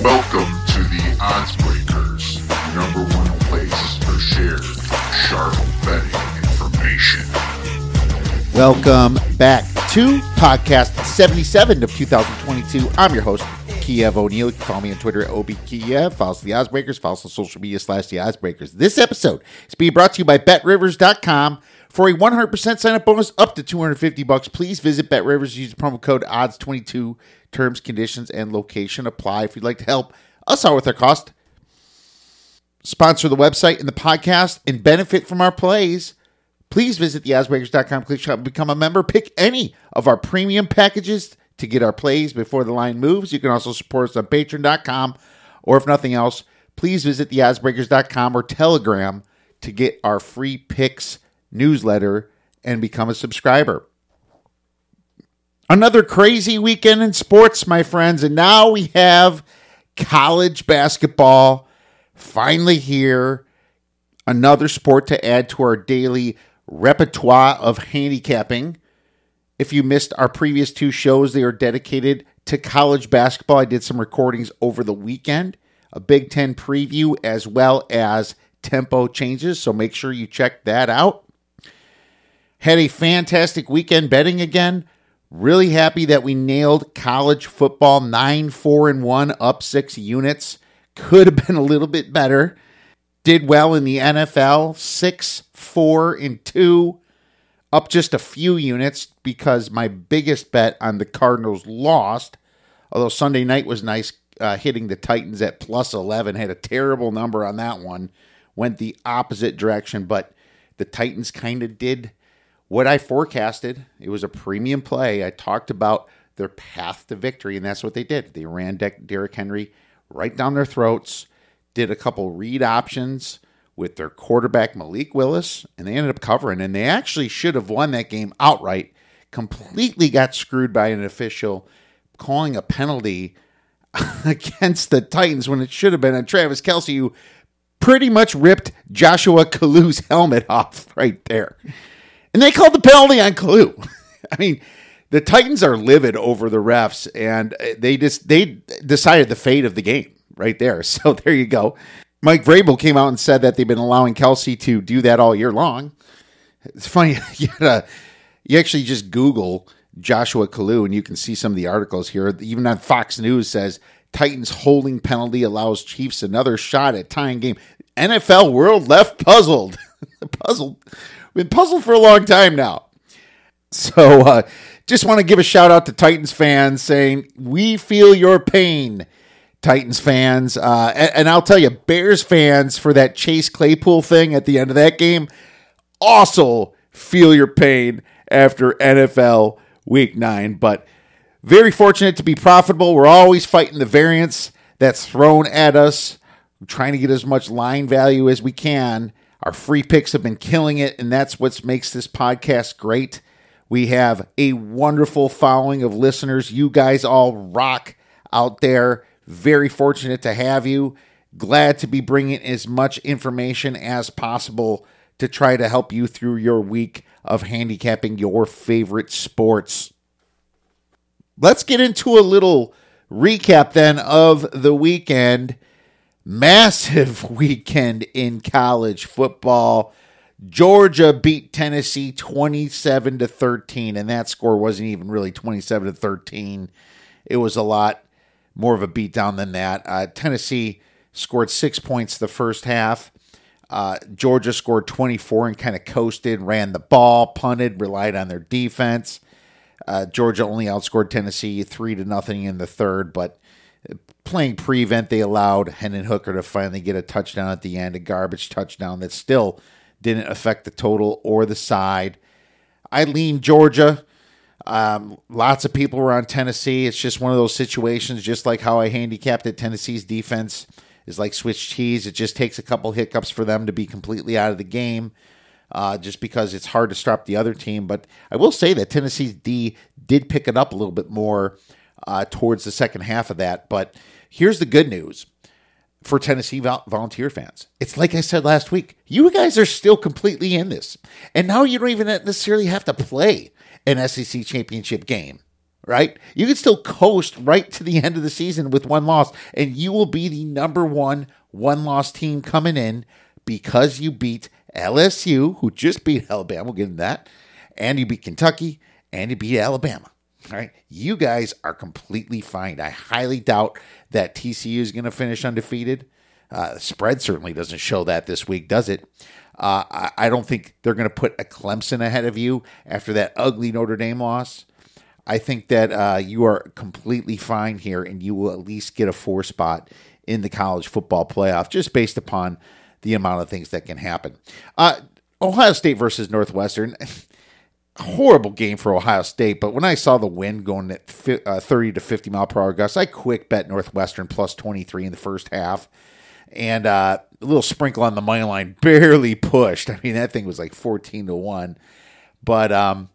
Welcome to the Odds Breakers, number one place for shared sharp betting information. Welcome back to podcast 77 of 2022. I'm your host, Kiev O'Neil. You can follow me on Twitter at OBKiev. Follow us the Oddsbreakers. Follow us on social media slash the Oddsbreakers. This episode is being brought to you by BetRivers.com. For a 100% sign up bonus up to 250 bucks, please visit BetRivers. Use promo code ODDS22. Terms, conditions, and location apply. If you'd like to help us out with our cost, sponsor the website and the podcast, and benefit from our plays, please visit theoddsbreakers.com, click shop, become a member, pick any of our premium packages to get our plays before the line moves. You can also support us on patreon.com, or if nothing else, please visit theoddsbreakers.com or Telegram to get our free picks newsletter and become a subscriber. Another crazy weekend in sports, my friends, and now we have college basketball finally here. Another sport to add to our daily repertoire of handicapping. If you missed our previous two shows, they are dedicated to college basketball. I did some recordings over the weekend, a Big Ten preview, as well as tempo changes. So make sure you check that out. Had a fantastic weekend betting again. Really happy that we nailed college football 9 4 and 1, up six units. Could have been a little bit better. Did well in the NFL 6 4 and 2, up just a few units because my biggest bet on the Cardinals lost. Although Sunday night was nice, uh, hitting the Titans at plus 11. Had a terrible number on that one. Went the opposite direction, but the Titans kind of did what I forecasted. It was a premium play. I talked about their path to victory, and that's what they did. They ran De- Derrick Henry right down their throats, did a couple read options with their quarterback Malik Willis, and they ended up covering. And they actually should have won that game outright. Completely got screwed by an official calling a penalty against the Titans when it should have been on Travis Kelce, who pretty much ripped Joshua Kalu's helmet off right there. And they called the penalty on Kalu. I mean, the Titans are livid over the refs, and uh, they just they decided the fate of the game right there. So there you go. Mike Vrabel came out and said that they've been allowing Kelce to do that all year long. It's funny. You, you actually just Google Joshua Kalu, and you can see some of the articles here. Even on Fox News says Titans holding penalty allows Chiefs another shot at tying game. NFL world left puzzled. puzzled. Been puzzled for a long time now. So uh, just want to give a shout out to Titans fans saying, We feel your pain, Titans fans. Uh, and, and I'll tell you, Bears fans, for that Chase Claypool thing at the end of that game, also feel your pain after NFL week nine. But very fortunate to be profitable. We're always fighting the variance that's thrown at us. We're trying to get as much line value as we can. Our free picks have been killing it, and that's what makes this podcast great. We have a wonderful following of listeners. You guys all rock out there. Very fortunate to have you. Glad to be bringing as much information as possible to try to help you through your week of handicapping your favorite sports. Let's get into a little recap then of the weekend. Massive weekend in college football. Georgia beat Tennessee 27 to 13 and that score wasn't even really 27 to 13. It was a lot more of a beatdown than that. Uh, Tennessee scored 6 points the first half. Uh, Georgia scored 24 and kind of coasted, ran the ball, punted, relied on their defense. Uh, Georgia only outscored Tennessee three to nothing in the third, but playing prevent, they allowed Hendon Hooker to finally get a touchdown at the end, a garbage touchdown that still didn't affect the total or the side. I lean Georgia. Um, lots of people were on Tennessee. It's just one of those situations, just like how I handicapped it. Tennessee's defense is like Swiss cheese. It just takes a couple hiccups for them to be completely out of the game, uh, just because it's hard to stop the other team. But I will say that Tennessee's D did pick it up a little bit more uh, towards the second half of that. But here's the good news for Tennessee vol- volunteer fans. It's like I said last week, you guys are still completely in this. And now you don't even necessarily have to play an SEC championship game, right? You can still coast right to the end of the season with one loss, and you will be the number one one loss team coming in because you beat LSU, who just beat Alabama. We'll get into that. And you beat Kentucky, and you beat Alabama. Right. You guys are completely fine. I highly doubt that TCU is going to finish undefeated. Uh, spread certainly doesn't show that this week, does it? Uh, I, I don't think they're going to put a Clemson ahead of you after that ugly Notre Dame loss. I think that uh, you are completely fine here, and you will at least get a four spot in the college football playoff, just based upon the amount of things that can happen. Uh, Ohio State versus Northwestern. horrible game for Ohio State, but when I saw the wind going at uh, 30 to 50 mile per hour gusts, I quick bet Northwestern plus 23 in the first half. And uh, a little sprinkle on the money line barely pushed. I mean, that thing was like 14 to 1. But, um,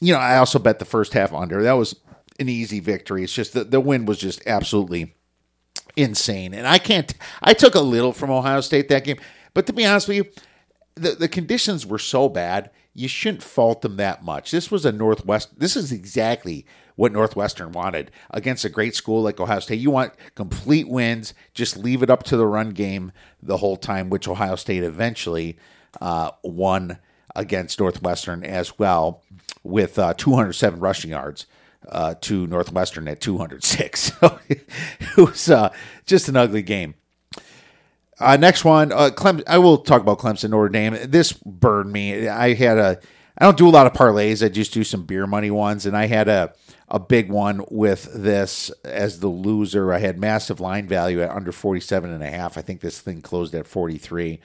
you know, I also bet the first half under. That was an easy victory. It's just that the wind was just absolutely insane. And I can't, I took a little from Ohio State that game. But to be honest with you, the, the conditions were so bad you shouldn't fault them that much. This was a Northwest. This is exactly what Northwestern wanted against a great school like Ohio State. You want complete wins. Just leave it up to the run game the whole time, which Ohio State eventually uh, won against Northwestern as well with uh, 207 rushing yards. Uh, to Northwestern at 206. So it was uh, just an ugly game. Uh, next one, uh, Clem. I will talk about Clemson Notre Dame. This burned me. I had a. I don't do a lot of parlays. I just do some beer money ones, and I had a a big one with this as the loser. I had massive line value at under 47 and a half. I think this thing closed at 43.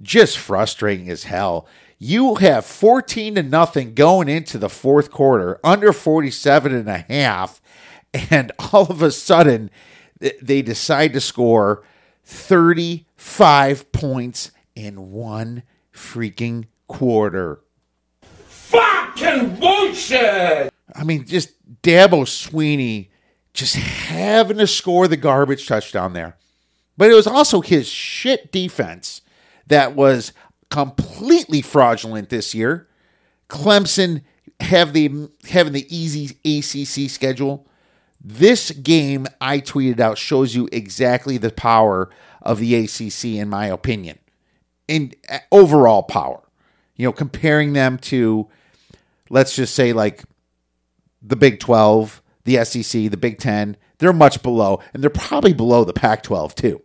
Just frustrating as hell. You have 14 to nothing going into the fourth quarter, under 47 and a half, and all of a sudden they decide to score 35 points in one freaking quarter. Fucking bullshit! I mean, just Dabo Swinney just having to score the garbage touchdown there. But it was also his shit defense that was completely fraudulent this year. Clemson have the having the easy ACC schedule. This game I tweeted out shows you exactly the power of the ACC, in my opinion, in uh, overall power. You know, comparing them to, let's just say, like the Big 12, the SEC, the Big 10, they're much below, and they're probably below the Pac 12 too.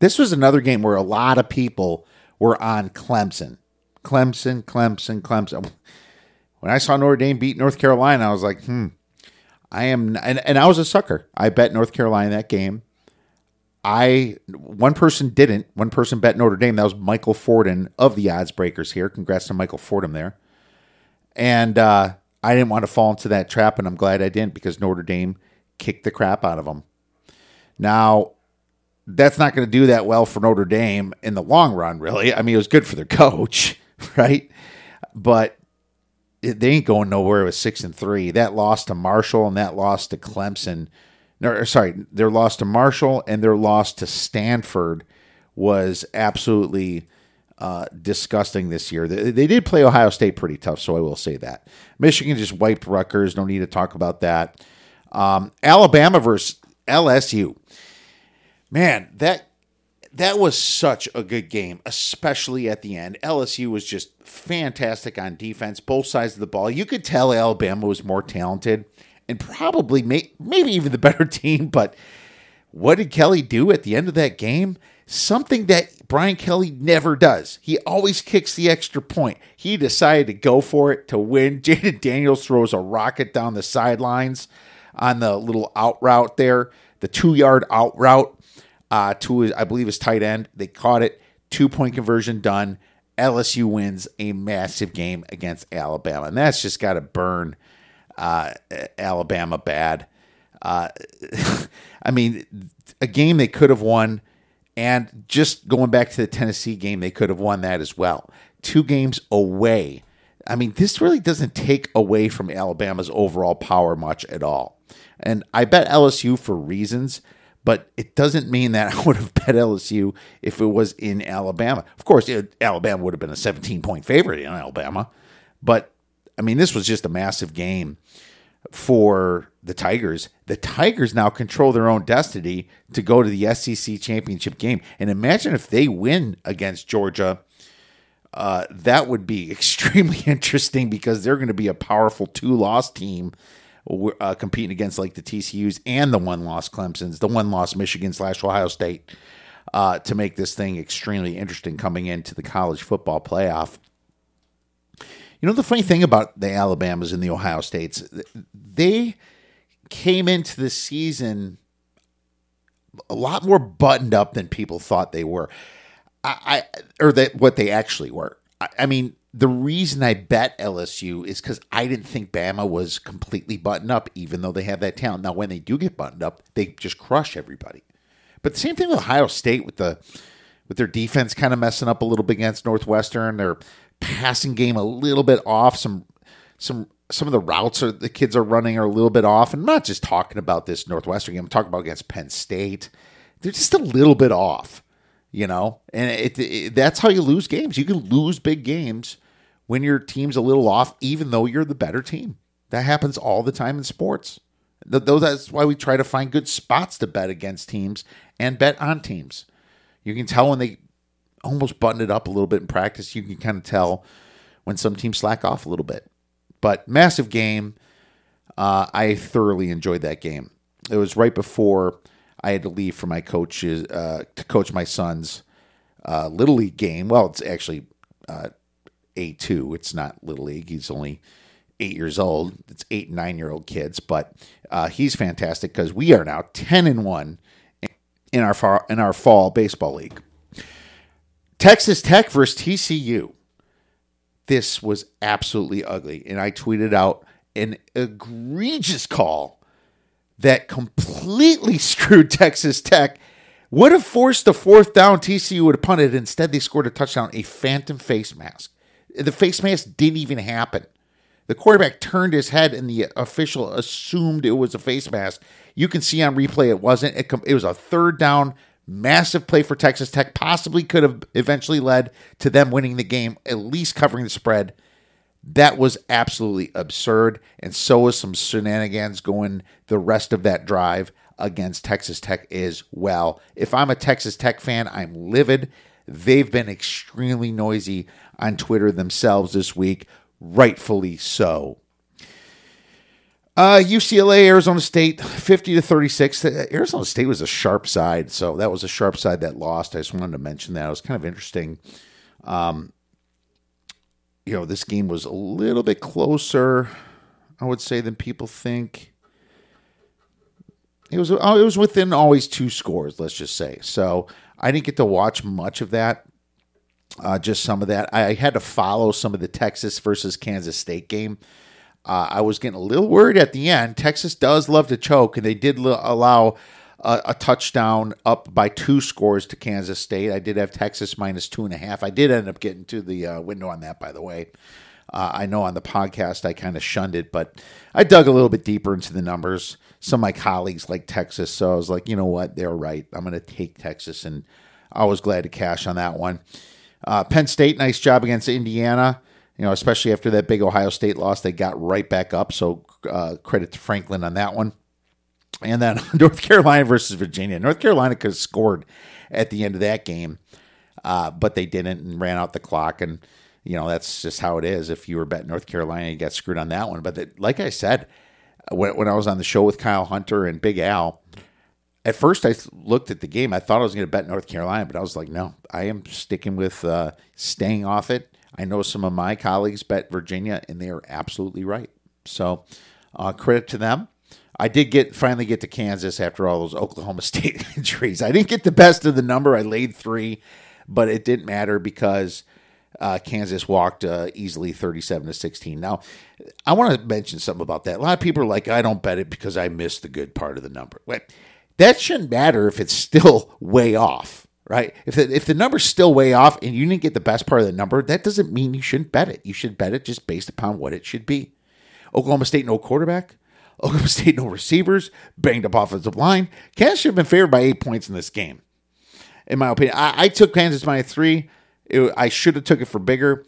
This was another game where a lot of people were on Clemson. Clemson, Clemson, Clemson. When I saw Notre Dame beat North Carolina, I was like, hmm, I am, and, and I was a sucker. I bet North Carolina that game. I one person didn't. One person bet Notre Dame. That was Michael Fordham of the Odds Breakers here. Congrats to Michael Fordham there. And uh, I didn't want to fall into that trap, and I'm glad I didn't because Notre Dame kicked the crap out of them. Now, that's not going to do that well for Notre Dame in the long run, really. I mean, it was good for their coach, right? But they ain't going nowhere with six and three. That loss to Marshall and that loss to Clemson. No, sorry, their loss to Marshall and their loss to Stanford was absolutely uh, disgusting this year. They, they, did play Ohio State pretty tough, so I will say that. Michigan just wiped Rutgers. No need to talk about that. Um, Alabama versus LSU. Man, that that was such a good game, especially at the end. LSU was just fantastic on defense, both sides of the ball. You could tell Alabama was more talented and probably may, maybe even the better team. But what did Kelly do at the end of that game? Something that Brian Kelly never does. He always kicks the extra point. He decided to go for it to win. Jayden Daniels throws a rocket down the sidelines on the little out route there, the two yard out route uh, to his, I believe his tight end. They caught it. Two point conversion done. LSU wins a massive game against Alabama, and that's just got to burn uh, Alabama bad. Uh, I mean, a game they could have won, and just going back to the Tennessee game, they could have won that as well. Two games away. I mean, this really doesn't take away from Alabama's overall power much at all. And I bet LSU for reasons but it doesn't mean that I would have bet LSU if it was in Alabama. Of course, it, Alabama would have been a 17 point favorite in Alabama, but I mean, this was just a massive game for the Tigers. The Tigers now control their own destiny to go to the SEC championship game. And imagine if they win against Georgia. Uh, that would be extremely interesting because they're going to be a powerful two loss team uh, competing against like the TCUs and the one loss Clemson's, the one loss Michigan slash Ohio State uh, to make this thing extremely interesting coming into the college football playoff. You know, the funny thing about the Alabamas and the Ohio States, they came into the season a lot more buttoned up than people thought they were. I, I or that what they actually were. I, I mean, the reason I bet LSU is because I didn't think Bama was completely buttoned up, even though they have that talent. Now, when they do get buttoned up, they just crush everybody. But the same thing with Ohio State with the with their defense kind of messing up a little bit against Northwestern. Their passing game a little bit off. Some some some of the routes are, the kids are running are a little bit off. And I'm not just talking about this Northwestern game. I'm talking about against Penn State. They're just a little bit off, you know. And it, it, that's how you lose games. You can lose big games when your team's a little off, even though you're the better team. That happens all the time in sports. Though that's why we try to find good spots to bet against teams and bet on teams. You can tell when they almost button it up a little bit in practice. You can kind of tell when some teams slack off a little bit. But massive game. Uh, I thoroughly enjoyed that game. It was right before I had to leave for my coaches uh, to coach my son's uh, little league game. Well, it's actually uh, A two. It's not little league. He's only eight years old. It's eight and nine year old kids, but uh, he's fantastic because we are now ten and one in our far, in our fall baseball league. Texas Tech versus TCU. This was absolutely ugly, and I tweeted out an egregious call that completely screwed Texas Tech. Would have forced a fourth down. TCU would have punted. Instead, they scored a touchdown. A phantom face mask. The face mask didn't even happen. The quarterback turned his head, and the official assumed it was a face mask. You can see on replay it wasn't. It, it was a third down, massive play for Texas Tech. Possibly could have eventually led to them winning the game, at least covering the spread. That was absolutely absurd. And so was some shenanigans going the rest of that drive against Texas Tech as well. If I'm a Texas Tech fan, I'm livid. They've been extremely noisy on Twitter themselves this week rightfully so. Uh, UCLA, Arizona State, 50 to 36. Arizona State was a sharp side, so that was a sharp side that lost. I just wanted to mention that. It was kind of interesting. Um, you know, this game was a little bit closer, I would say, than people think. It was it was within always two scores, let's just say. So I didn't get to watch much of that uh, just some of that. I had to follow some of the Texas versus Kansas State game. Uh, I was getting a little worried at the end. Texas does love to choke, and they did l- allow a, a, touchdown up by two scores to Kansas State. I did have Texas minus two and a half. I did end up getting to the uh, window on that, by the way. Uh, I know on the podcast I kind of shunned it, but I dug a little bit deeper into the numbers. Some of my colleagues like Texas, so I was like, you know what, they're right. I'm going to take Texas, and I was glad to cash on that one. Uh, Penn State, nice job against Indiana. You know, especially after that big Ohio State loss, they got right back up. So uh, credit to Franklin on that one. And then North Carolina versus Virginia. North Carolina could have scored at the end of that game, uh, but they didn't and ran out the clock. And you know that's just how it is. If you were betting North Carolina, you got screwed on that one. But the, like I said, when, when I was on the show with Kyle Hunter and Big Al, at first I looked at the game. I thought I was going to bet North Carolina, but I was like, no, I am sticking with uh, staying off it. I know some of my colleagues bet Virginia, and they are absolutely right. So uh, credit to them. I did get finally get to Kansas after all those Oklahoma State injuries. I didn't get the best of the number. I laid three, but it didn't matter because uh, Kansas walked uh, easily 37 to 16. Now, I want to mention something about that. A lot of people are like, I don't bet it because I missed the good part of the number. Wait, that shouldn't matter if it's still way off, right? If the, if the number's still way off and you didn't get the best part of the number, that doesn't mean you shouldn't bet it. You should bet it just based upon what it should be. Oklahoma State, no quarterback. Oklahoma State, no receivers. Banged up offensive line. Kansas should have been favored by eight points in this game, in my opinion. I, I took Kansas by three. It, I should have took it for bigger,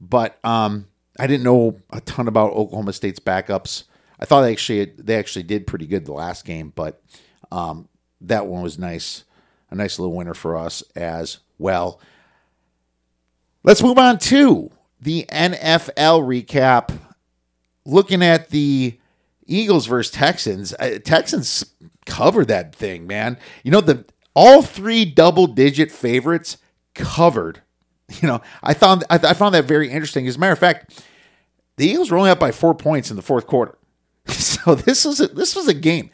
but um, I didn't know a ton about Oklahoma State's backups. I thought they actually they actually did pretty good the last game, but um, that one was nice, a nice little winner for us as well. Let's move on to the NFL recap. Looking at the Eagles versus Texans, uh, Texans covered that thing, man. You know the all three double digit favorites covered. You know, I found I, I found that very interesting. As a matter of fact, the Eagles were only up by four points in the fourth quarter. So this was a, this was a game.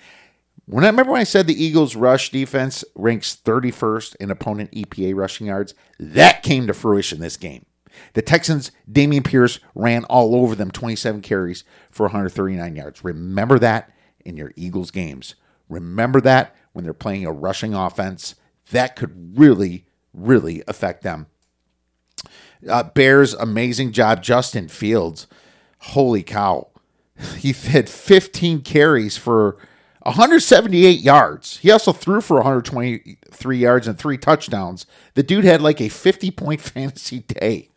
When I remember when I said the Eagles rush defense ranks 31st in opponent EPA rushing yards, that came to fruition this game. The Texans, Dameon Pierce ran all over them, 27 carries for 139 yards. Remember that in your Eagles games. Remember that when they're playing a rushing offense. That could really, really affect them. Uh, Bears, amazing job. Justin Fields, holy cow. He had 15 carries for 178 yards. He also threw for 123 yards and three touchdowns. The dude had like a 50 point fantasy day.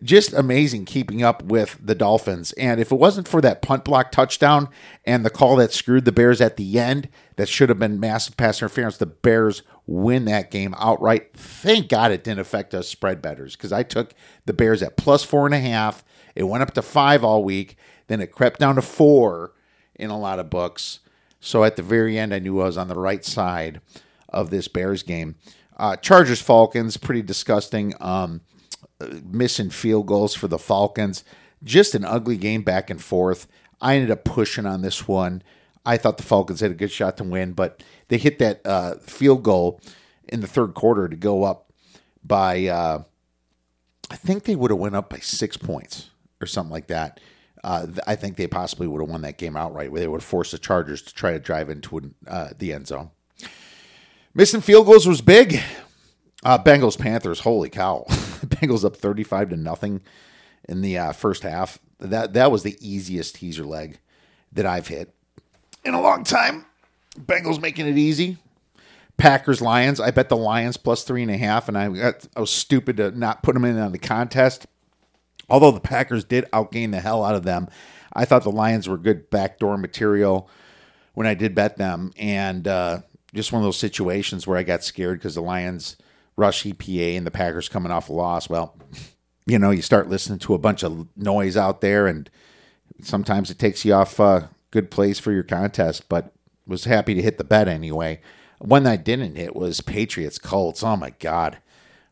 Just amazing keeping up with the Dolphins. And if it wasn't for that punt block touchdown and the call that screwed the Bears at the end, that should have been massive pass interference, the Bears win that game outright. Thank God it didn't affect us spread betters because I took the Bears at plus four and a half. It went up to five all week. Then it crept down to four in a lot of books. So at the very end, I knew I was on the right side of this Bears game. Uh, Chargers Falcons, pretty disgusting. Um, missing field goals for the Falcons. Just an ugly game back and forth. I ended up pushing on this one. I thought the Falcons had a good shot to win, but they hit that uh, field goal in the third quarter to go up by. Uh, I think they would have went up by six points or something like that. Uh, I think they possibly would have won that game outright, where they would have forced the Chargers to try to drive into uh, the end zone. Missing field goals was big. Uh, Bengals Panthers, holy cow! Bengals up thirty-five to nothing in the uh, first half. That that was the easiest teaser leg that I've hit in a long time. Bengals making it easy. Packers Lions. I bet the Lions plus three and a half, and I got, I was stupid to not put them in on the contest. Although the Packers did outgain the hell out of them, I thought the Lions were good backdoor material when I did bet them, and uh, just one of those situations where I got scared because the Lions rush EPA and the Packers coming off a loss. Well, you know, you start listening to a bunch of noise out there, and sometimes it takes you off a good place for your contest. But was happy to hit the bet anyway. One that I didn't hit was Patriots Colts. Oh my God,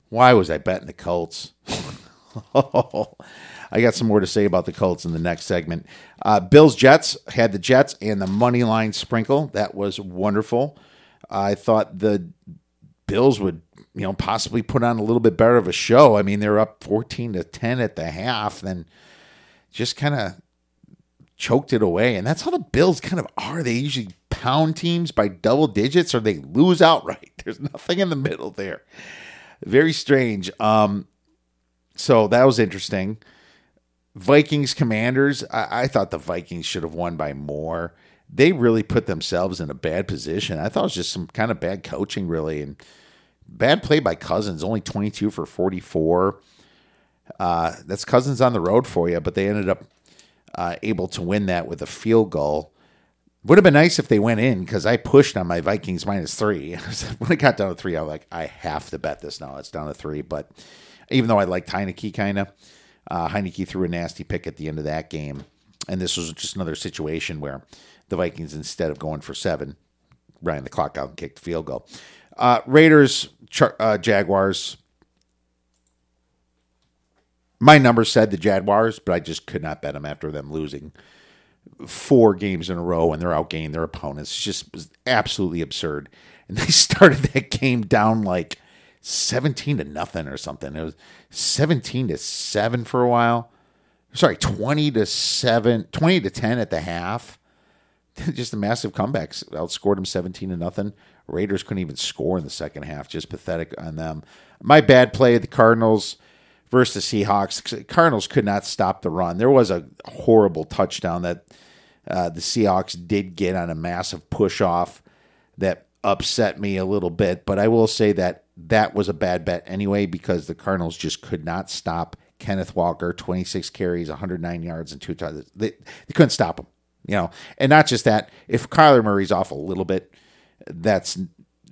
why was I betting the Colts? I got some more to say about the Colts in the next segment. Uh, Bills Jets had the Jets and the money line sprinkle. That was wonderful. I thought the Bills would, you know, possibly put on a little bit better of a show. I mean, they're up 14 to 10 at the half, then just kind of choked it away. And that's how the Bills kind of are. They usually pound teams by double digits or they lose outright. There's nothing in the middle there. Very strange. Um, so that was interesting. Vikings Commanders, I, I, thought the Vikings should have won by more. They really put themselves in a bad position. I thought it was just some kind of bad coaching, really, and bad play by Cousins. Only 22 for 44. Uh, that's Cousins on the road for you, but they ended up uh, able to win that with a field goal. Would have been nice if they went in because I pushed on my Vikings minus three. when it got down to three, I was like, I have to bet this now. It's down to three, but even though I liked Heinicke kind of. Uh, Heinicke threw a nasty pick at the end of that game. And this was just another situation where the Vikings, instead of going for seven, ran the clock out and kicked the field goal. Uh, Raiders, Char- uh, Jaguars. My number said the Jaguars, but I just could not bet them after them losing four games in a row and they're outgained their opponents. It's just was absolutely absurd. And they started that game down like 17 to nothing or something. It was 17 to 7 for a while. Sorry, 20 to 7, 20 to 10 at the half. just a massive comebacks. Outscored them 17 to nothing. Raiders couldn't even score in the second half. Just pathetic on them. My bad play the Cardinals versus the Seahawks. Cardinals could not stop the run. There was a horrible touchdown that uh, the Seahawks did get on a massive push off that upset me a little bit. But I will say that that was a bad bet anyway because the Cardinals just could not stop Kenneth Walker, 26 carries, 109 yards, and two touchdowns. They, they couldn't stop him, you know. And not just that, if Kyler Murray's off a little bit, that's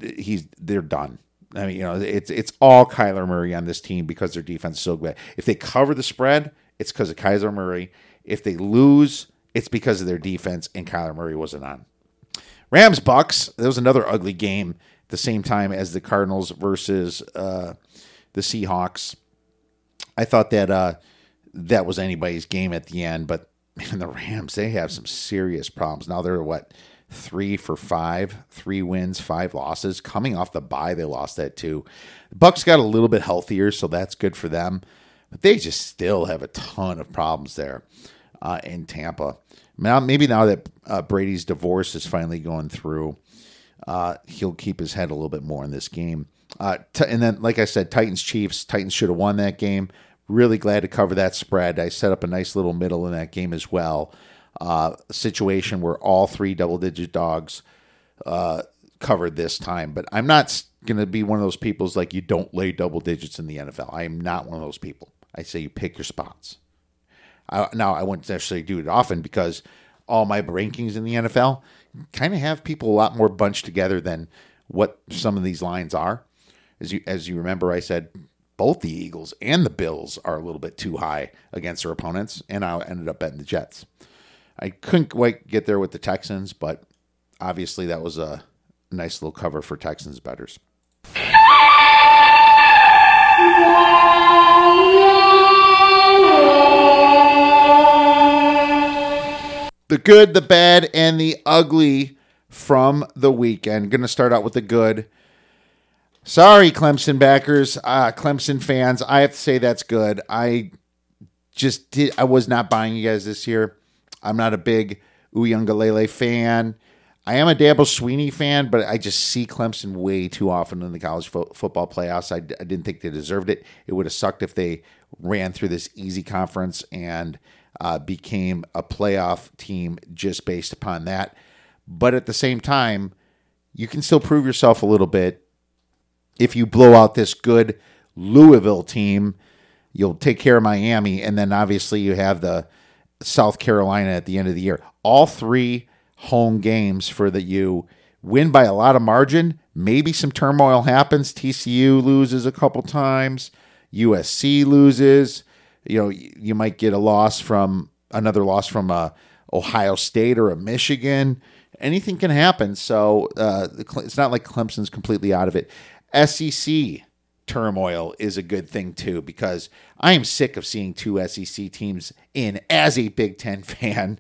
he's they're done. I mean, you know, it's it's all Kyler Murray on this team because their defense is so good. If they cover the spread, it's because of Kyler Murray. If they lose, it's because of their defense and Kyler Murray wasn't on. Rams Bucs. That was another ugly game the same time as the Cardinals versus uh, the Seahawks. I thought that uh, that was anybody's game at the end, but man, the Rams they have some serious problems now. They're what three for five, three wins, five losses. Coming off the bye, they lost that too. The Bucs got a little bit healthier, so that's good for them. But they just still have a ton of problems there uh, in Tampa. Now, maybe now that uh, Brady's divorce is finally going through, uh, he'll keep his head a little bit more in this game. Uh, t- and then, like I said, Titans Chiefs. Titans should have won that game. Really glad to cover that spread. I set up a nice little middle in that game as well. Uh, situation where all three double digit dogs uh, covered this time. But I'm not going to be one of those people's like you don't lay double digits in the NFL. I am not one of those people. I say you pick your spots. I, now, I wouldn't necessarily do it often because all my rankings in the NFL kind of have people a lot more bunched together than what some of these lines are. As you as you remember, I said both the Eagles and the Bills are a little bit too high against their opponents, and I ended up betting the Jets. I couldn't quite get there with the Texans, but obviously that was a nice little cover for Texans betters. The good, the bad, and the ugly from the weekend. Going to start out with the good. Sorry, Clemson backers, uh, Clemson fans. I have to say that's good. I just did. I was not buying you guys this year. I'm not a big Uiagalelei fan. I am a Dabo Swinney fan, but I just see Clemson way too often in the college fo- football playoffs. I didn't think they deserved it. It would have sucked if they ran through this easy conference and uh, became a playoff team just based upon that. But at the same time, you can still prove yourself a little bit if you blow out this good Louisville team. You'll take care of Miami, and then obviously you have the South Carolina at the end of the year. All three home games for the U win by a lot of margin. Maybe some turmoil happens. TCU loses a couple times. USC loses. You know, you might get a loss from another loss from a Ohio State or a Michigan. Anything can happen. So uh, it's not like Clemson's completely out of it. SEC turmoil is a good thing too because I am sick of seeing two SEC teams in as a Big Ten fan.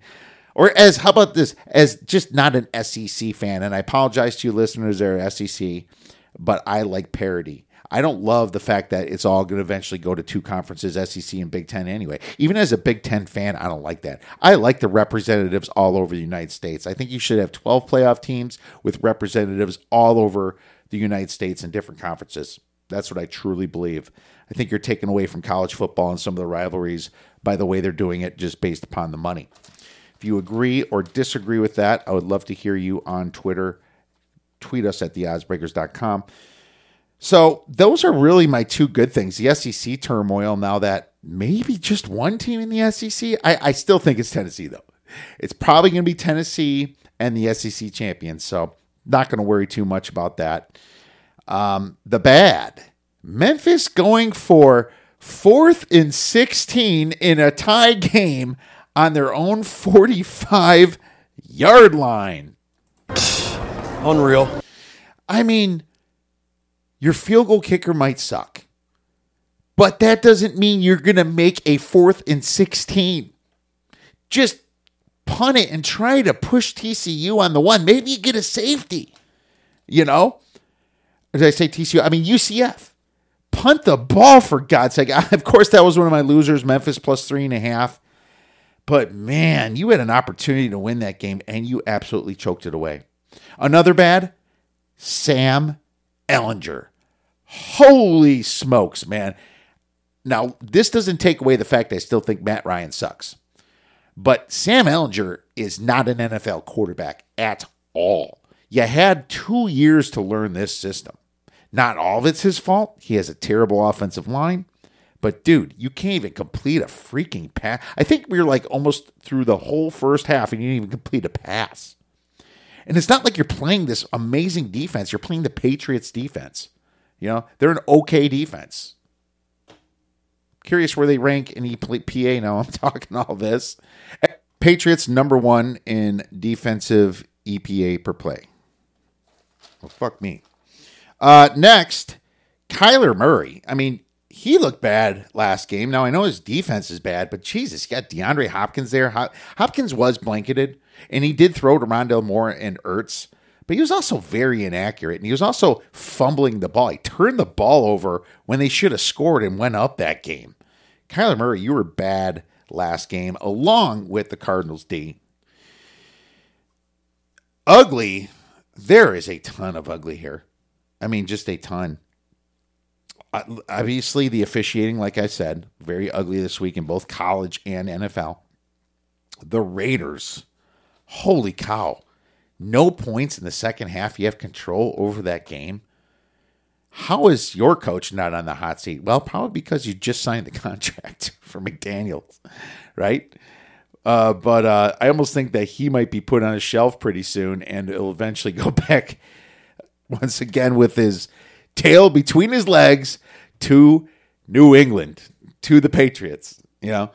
Or as how about this as just not an SEC fan, and I apologize to you listeners that are SEC, but I like parity. I don't love the fact that it's all going to eventually go to two conferences, SEC and Big Ten anyway. Even as a Big Ten fan, I don't like that. I like the representatives all over the United States. I think you should have 12 playoff teams with representatives all over the United States in different conferences. That's what I truly believe. I think you're taking away from college football and some of the rivalries by the way they're doing it just based upon the money. If you agree or disagree with that, I would love to hear you on Twitter. Tweet us at theoddsbreakers.com. So those are really my two good things. The SEC turmoil now that maybe just one team in the SEC. I, I still think it's Tennessee though. It's probably going to be Tennessee and the SEC champions. So not going to worry too much about that. Um, the bad Memphis going for fourth and 16 in a tie game on their own 45 yard line. Unreal. I mean, your field goal kicker might suck, but that doesn't mean you're going to make a fourth and 16. Just punt it and try to push TCU on the one. Maybe you get a safety, you know? Did I say TCU? I mean, UCF. Punt the ball for God's sake. Of course, that was one of my losers, Memphis plus three and a half. But man, you had an opportunity to win that game and you absolutely choked it away. Another bad, Sam Ehlinger. Holy smokes, man. Now, this doesn't take away the fact I still think Matt Ryan sucks. But Sam Ehlinger is not an NFL quarterback at all. You had two years to learn this system. Not all of it's his fault. He has a terrible offensive line, But dude, you can't even complete a freaking pass. I think we were like almost through the whole first half and you didn't even complete a pass. And it's not like you're playing this amazing defense. You're playing the Patriots defense. You know, they're an okay defense. Curious where they rank in EPA now. I'm talking all this. Patriots number one in defensive EPA per play. Well, fuck me. Uh, next, Kyler Murray. I mean, he looked bad last game. Now I know his defense is bad, but Jesus, he got DeAndre Hopkins there. Hopkins was blanketed, and he did throw to Rondale Moore and Ertz, but he was also very inaccurate, and he was also fumbling the ball. He turned the ball over when they should have scored and went up that game. Kyler Murray, you were bad last game, along with the Cardinals D. Ugly, there is a ton of ugly here. I mean, just a ton obviously the officiating, like I said, very ugly this week in both college and NFL. The Raiders, holy cow, no points in the second half. You have control over that game. How is your coach not on the hot seat? Well, probably because you just signed the contract for McDaniels, right? Uh, but uh, I almost think that he might be put on a shelf pretty soon, and it'll eventually go back once again with his tail between his legs to New England, to the Patriots, you know,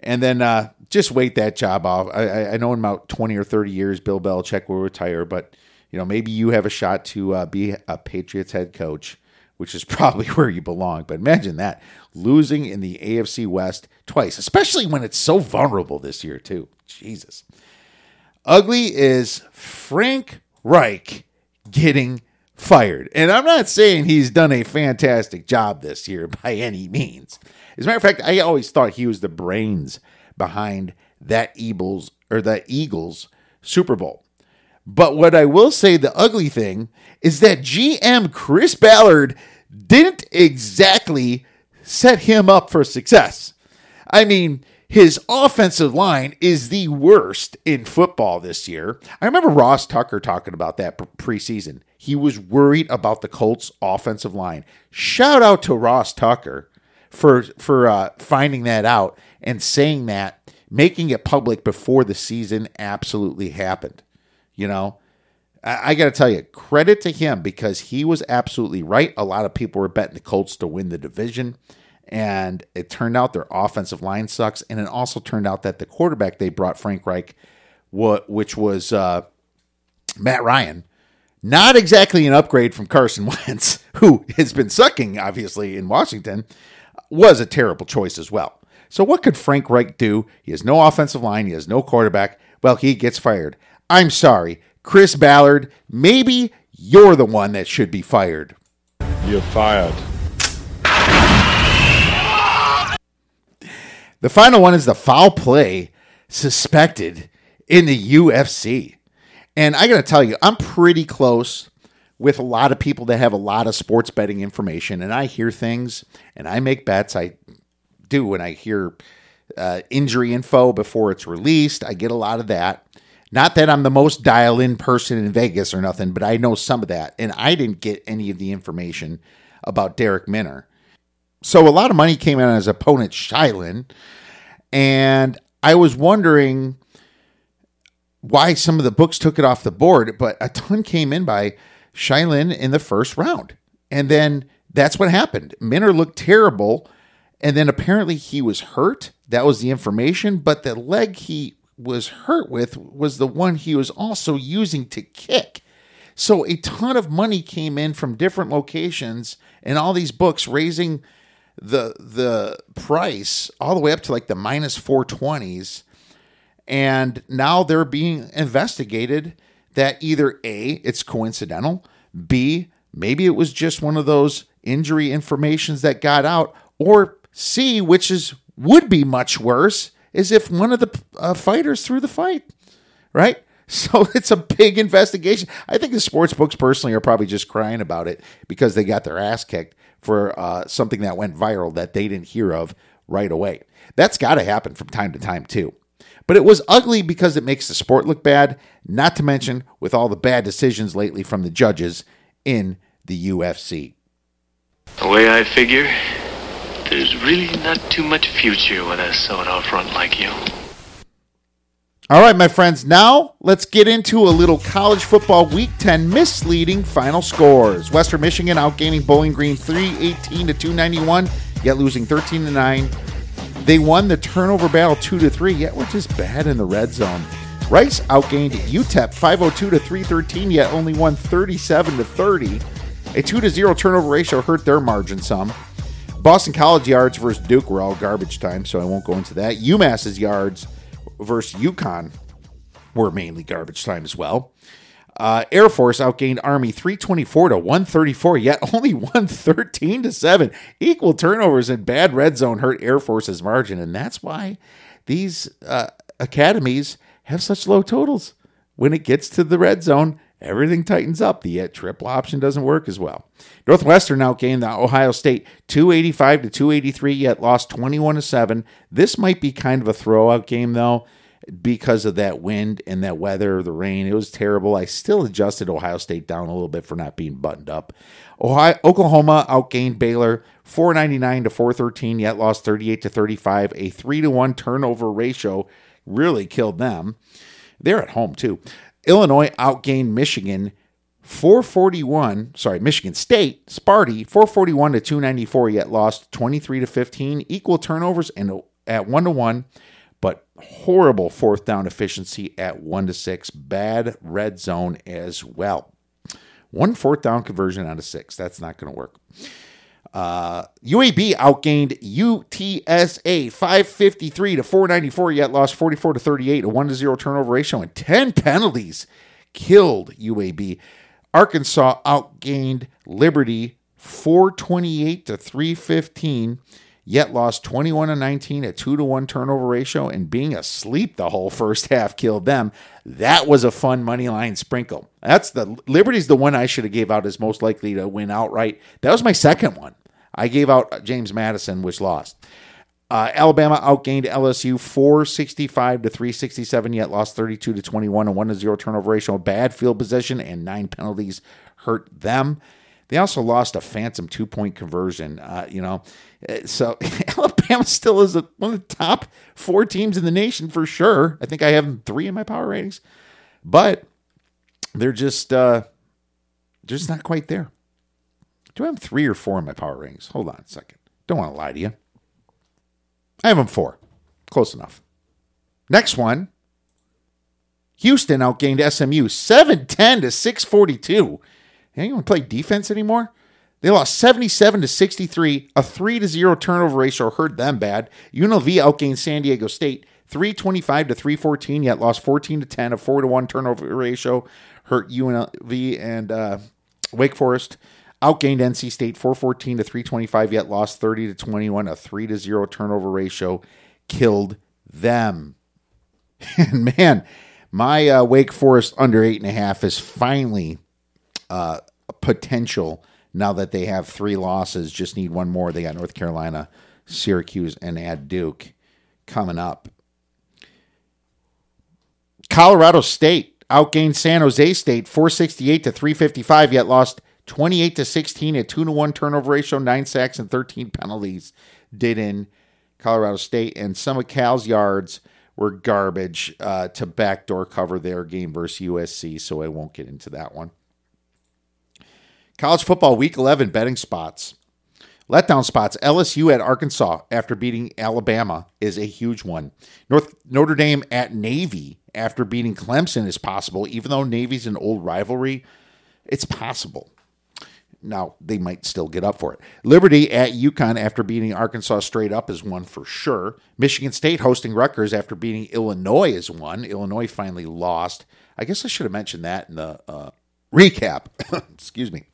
and then uh, just wait that job off. I, I know in about 20 or 30 years, Bill Belichick will retire, but, you know, maybe you have a shot to uh, be a Patriots head coach, which is probably where you belong. But imagine that losing in the AFC West twice, especially when it's so vulnerable this year, too. Jesus. Ugly is Frank Reich getting fired. And I'm not saying he's done a fantastic job this year by any means. As a matter of fact, I always thought he was the brains behind that Eagles or the Eagles Super Bowl. But what I will say, the ugly thing is that GM Chris Ballard didn't exactly set him up for success. I mean, his offensive line is the worst in football this year. I remember Ross Tucker talking about that preseason. He was worried about the Colts' offensive line. Shout out to Ross Tucker for for uh, finding that out and saying that, making it public before the season absolutely happened. You know, I, I got to tell you, credit to him because he was absolutely right. A lot of people were betting the Colts to win the division. And it turned out their offensive line sucks. And it also turned out that the quarterback they brought, Frank Reich, what which was uh, Matt Ryan, not exactly an upgrade from Carson Wentz, who has been sucking, obviously, in Washington, was a terrible choice as well. So, what could Frank Reich do? He has no offensive line, he has no quarterback. Well, he gets fired. I'm sorry. Chris Ballard, maybe you're the one that should be fired. You're fired. The final one is the foul play suspected in the UFC. And I got to tell you, I'm pretty close with a lot of people that have a lot of sports betting information. And I hear things and I make bets. I do when I hear uh, injury info before it's released. I get a lot of that. Not that I'm the most dial in person in Vegas or nothing, but I know some of that. And I didn't get any of the information about Darrick Minner. So a lot of money came in on his opponent, Shylin. And I was wondering why some of the books took it off the board, but a ton came in by Shylin in the first round. And then that's what happened. Minner looked terrible. And then apparently he was hurt. That was the information. But the leg he was hurt with was the one he was also using to kick. So a ton of money came in from different locations and all these books raising the the price all the way up to like the minus 420s and now they're being investigated that either A, it's coincidental, B, maybe it was just one of those injury informations that got out, or C, which is would be much worse, is if one of the uh, fighters threw the fight, right? So it's a big investigation. I think the sports books personally are probably just crying about it because they got their ass kicked for uh, something that went viral that they didn't hear of right away. That's got to happen from time to time too. But it was ugly because it makes the sport look bad, not to mention with all the bad decisions lately from the judges in the UFC. The way I figure, There's really not too much future with a sort out front like you. All right, my friends, now let's get into a little college football week 10 misleading final scores. Western Michigan outgaining Bowling Green 318 to 291, yet losing 13 to 9. They won the turnover battle 2 to 3, yet were just bad in the red zone. Rice outgained UTEP 502 to 313, yet only won 37 to 30. A 2 to 0 turnover ratio hurt their margin some. Boston College yards versus Duke were all garbage time, so I won't go into that. UMass's yards versus UConn were mainly garbage time as well. Uh, Air Force outgained Army 324 to 134, yet only won 13 to 7. Equal turnovers and bad red zone hurt Air Force's margin, and that's why these uh, academies have such low totals. When it gets to the red zone, everything tightens up. The yet triple option doesn't work as well. Northwestern outgained the Ohio State 285 to 283, yet lost 21 to 7. This might be kind of a throwout game though because of that wind and that weather, the rain. It was terrible. I still adjusted Ohio State down a little bit for not being buttoned up. Ohio, Oklahoma outgained Baylor 499 to 413, yet lost 38 to 35. A 3 to 1 turnover ratio really killed them. They're at home too. Illinois outgained Michigan 441, sorry, Michigan State, Sparty 441 to 294, yet lost 23 to 15. Equal turnovers and at 1 to 1 but horrible fourth down efficiency at one to six. Bad red zone as well. One fourth down conversion out of six. That's not going to work. Uh, UAB outgained UTSA 553 to 494, yet lost 44 to 38, a 1 to 0 turnover ratio, and 10 penalties killed UAB. Arkansas outgained Liberty 428 to 315 yet lost 21 to 19 at 2 to 1 turnover ratio and being asleep the whole first half killed them. That was a fun money line sprinkle. That's the liberty's the one i should have gave out as most likely to win outright. That was my second one i gave out james madison which lost uh, Alabama outgained LSU 465 to 367, yet lost 32 to 21, a 1 to 0 turnover ratio, bad field position, and nine penalties hurt them. They also lost a phantom two point conversion. Uh, you know, uh, so Alabama still is a, one of the top four teams in the nation for sure. I think I have them three in my power ratings, but they're just uh, they're just not quite there. Do I have three or four in my power rings? Hold on a second. Don't want to lie to you. I have them four. Close enough. Next one. Houston outgained SMU 710 to 642. Anyone play defense anymore? They lost 77 to 63. A 3 to 0 turnover ratio hurt them bad. UNLV outgained San Diego State 325 to 314, yet lost 14 to 10. A 4 to 1 turnover ratio hurt UNLV and uh, Wake Forest. Outgained NC State 414 to 325, yet lost 30 to 21. A 3 to 0 turnover ratio killed them. And man, my uh, Wake Forest under 8.5 is finally uh, potential now that they have three losses. Just need one more. They got North Carolina, Syracuse, and add Duke coming up. Colorado State outgained San Jose State 468 to 355, yet lost 28 to 16 a 2 to 1 turnover ratio, 9 sacks, and 13 penalties did in Colorado State. And some of Cal's yards were garbage uh, to backdoor cover their game versus USC, so I won't get into that one. College football week 11 betting spots. Letdown spots. LSU at Arkansas after beating Alabama is a huge one. North Notre Dame at Navy after beating Clemson is possible, even though Navy's an old rivalry. It's possible. Now they might still get up for it. Liberty at UConn after beating Arkansas straight up is one for sure. Michigan State hosting Rutgers after beating Illinois is one. Illinois finally lost. I guess I should have mentioned that in the uh, recap. Excuse me.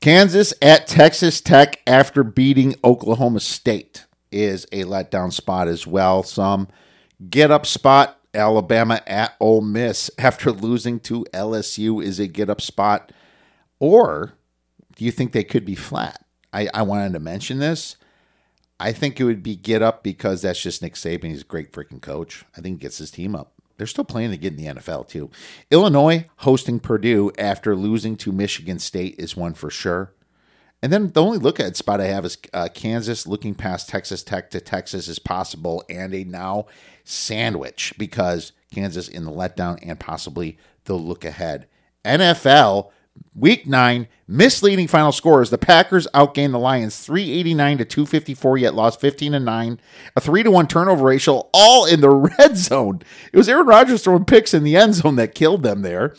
Kansas at Texas Tech after beating Oklahoma State is a letdown spot as well. Some get up spot. Alabama at Ole Miss after losing to LSU is a get up spot. Or do you think they could be flat? I, I wanted to mention this. I think it would be get up because that's just Nick Saban. He's a great freaking coach. I think he gets his team up. They're still playing to get in the NFL too. Illinois hosting Purdue after losing to Michigan State is one for sure. And then the only look at spot I have is uh, Kansas looking past Texas Tech to Texas is possible, and a now sandwich because Kansas in the letdown and possibly the look ahead. NFL week nine misleading final scores. The Packers outgained the Lions 389 to 254, yet lost 15 to 9. A 3 to 1 turnover ratio, all in the red zone. It was Aaron Rodgers throwing picks in the end zone that killed them there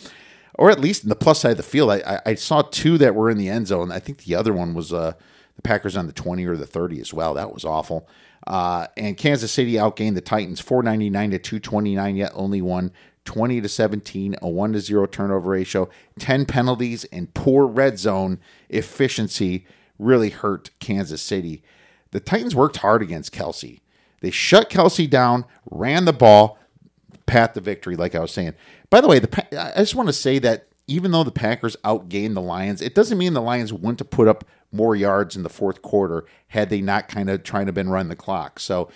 or at least in the plus side of the field. I, I, saw two that were in the end zone. I think the other one was uh, the Packers on the 20 or the 30 as well. That was awful. Uh, and Kansas City outgained the Titans 499 to 229, yet only won 20 to 17, a 1 to 0 turnover ratio, 10 penalties, and poor red zone efficiency really hurt Kansas City. The Titans worked hard against Kelce. They shut Kelce down, ran the ball, pat the victory, like I was saying. By the way, the I just want to say that even though the Packers outgained the Lions, it doesn't mean the Lions wouldn't have put up more yards in the fourth quarter had they not kind of trying to been run the clock. So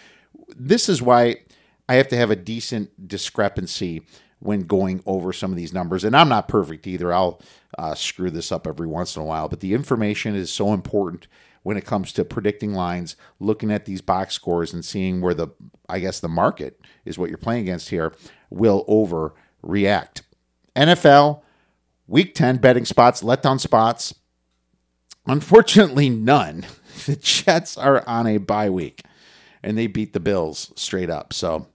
this is why I have to have a decent discrepancy when going over some of these numbers. And I'm not perfect either. I'll uh, screw this up every once in a while, but the information is so important when it comes to predicting lines, looking at these box scores and seeing where the, I guess, the market is what you're playing against here will overreact. NFL, week 10 betting spots, letdown spots. Unfortunately, none. The Jets are on a bye week and they beat the Bills straight up. So,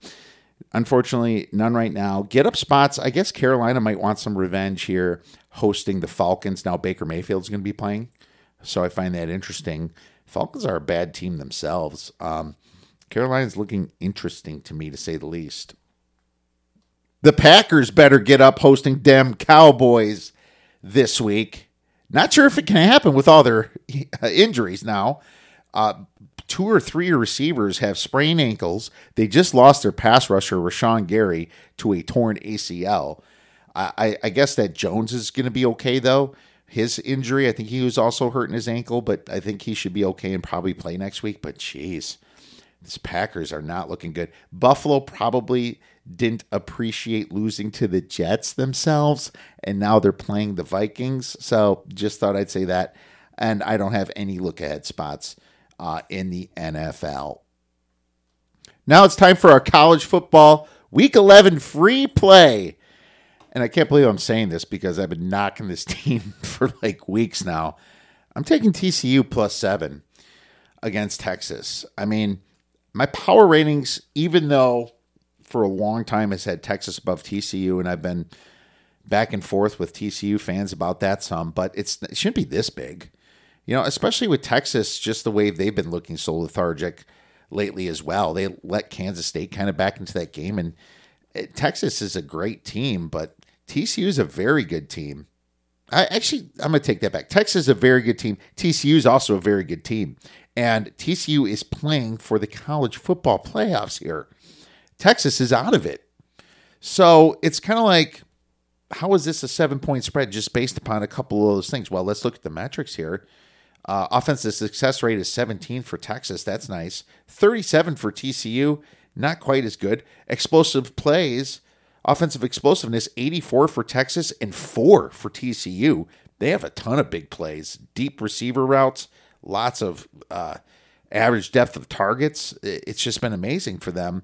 unfortunately, none right now. Get up spots. I guess Carolina might want some revenge here hosting the Falcons. Now, Baker Mayfield's going to be playing. So, I find that interesting. Falcons are a bad team themselves. Um, Carolina's looking interesting to me, to say the least. The Packers better get up hosting them Cowboys this week. Not sure if it can happen with all their injuries now. Uh, two or three receivers have sprained ankles. They just lost their pass rusher, Rashan Gary, to a torn ACL. I, I guess that Jones is going to be okay, though. His injury, I think he was also hurting his ankle, but I think he should be okay and probably play next week. But jeez, these Packers are not looking good. Buffalo probably didn't appreciate losing to the Jets themselves, and now they're playing the Vikings. So just thought I'd say that. And I don't have any look ahead spots uh, in the NFL. Now it's time for our college football week 11 free play. And I can't believe I'm saying this because I've been knocking this team for like weeks now. I'm taking TCU plus seven against Texas. I mean, my power ratings, even though for a long time has had Texas above TCU, and I've been back and forth with TCU fans about that some, but it's it shouldn't be this big. You know, especially with Texas, just the way they've been looking so lethargic lately as well. They let Kansas State kind of back into that game, and it, Texas is a great team, but TCU is a very good team. I actually, I'm going to take that back. Texas is a very good team. TCU is also a very good team. And TCU is playing for the college football playoffs here. Texas is out of it. So it's kind of like, how is this a seven point spread just based upon a couple of those things? Well, let's look at the metrics here. Uh, offensive success rate is 17 for Texas. That's nice. 37 for TCU. Not quite as good. Explosive plays, offensive explosiveness, 84 for Texas and 4 for TCU. They have a ton of big plays, deep receiver routes, lots of uh, average depth of targets. It's just been amazing for them.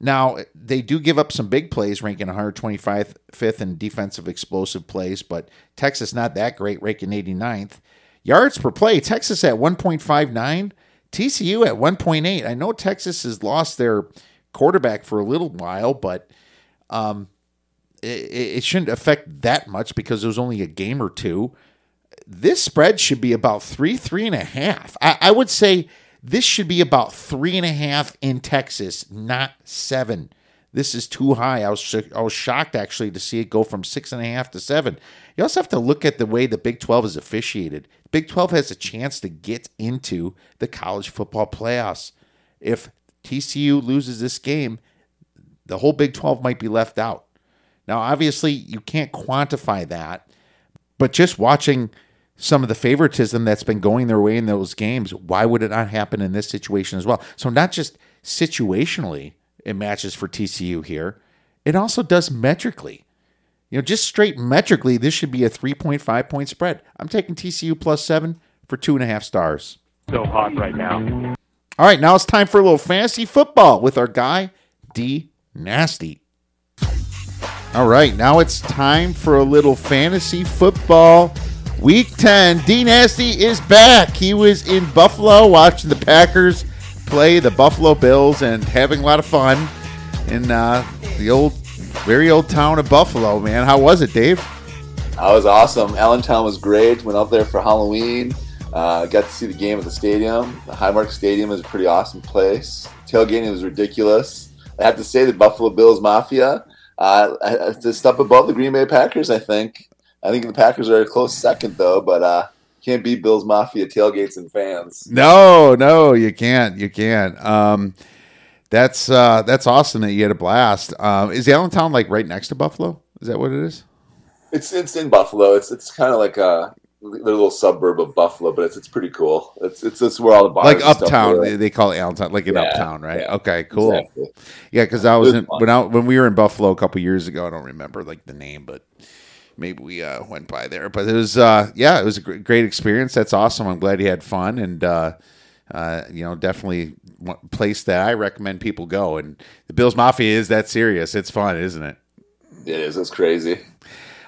Now, they do give up some big plays, ranking 125th in defensive explosive plays, but Texas not that great, ranking 89th. Yards per play, Texas at 1.59, TCU at 1.8. I know Texas has lost their quarterback for a little while, but um, it, it shouldn't affect that much because it was only a game or two this spread should be about three, three and a half. I, I would say this should be about three and a half in Texas, not seven. This is too high. I was I was shocked actually to see it go from six and a half to seven. You also have to look at the way the Big Twelve is officiated. Big Twelve has a chance to get into the college football playoffs. If TCU loses this game, the whole Big Twelve might be left out. Now, obviously, you can't quantify that, but just watching some of the favoritism that's been going their way in those games, why would it not happen in this situation as well? So, not just situationally, it matches for TCU here, it also does metrically. You know, just straight metrically, this should be a 3.5 point spread. I'm taking TCU plus seven for two and a half stars. So hot right now. All right, now it's time for a little fantasy football with our guy, D Nasty. All right, now it's time for a little fantasy football. Week 10, D Nasty is back. He was in Buffalo watching the Packers play the Buffalo Bills and having a lot of fun in uh, the old, very old town of Buffalo, man. How was it, Dave? That was awesome. Allentown was great. Went up there for Halloween. Uh, got to see the game at the stadium. The Highmark Stadium is a pretty awesome place. Tailgating was ridiculous. I have to say, the Buffalo Bills Mafia uh, it's a step above the Green Bay Packers. I think. I think the Packers are a close second, though. But uh, can't beat Bills Mafia tailgates and fans. No, no, you can't. You can't. Um, that's uh, that's awesome that you had a blast. Um, is Allentown like right next to Buffalo? Is that what it is? It's it's in Buffalo. It's it's kind of like a little suburb of Buffalo, but it's it's pretty cool. It's it's, it's where all the bars like uptown. They, they call it Allentown, like in Yeah, uptown, right? yeah, okay, cool. Exactly. Yeah, because I was was in, when I, when we were in Buffalo a couple years ago. I don't remember like the name, but maybe we uh, went by there. But it was uh, yeah, it was a great, experience. That's awesome. I'm glad you had fun, and uh, uh, you know, definitely place that I recommend people go. And the Bills Mafia is that serious. It's fun, isn't it? It is. It's crazy.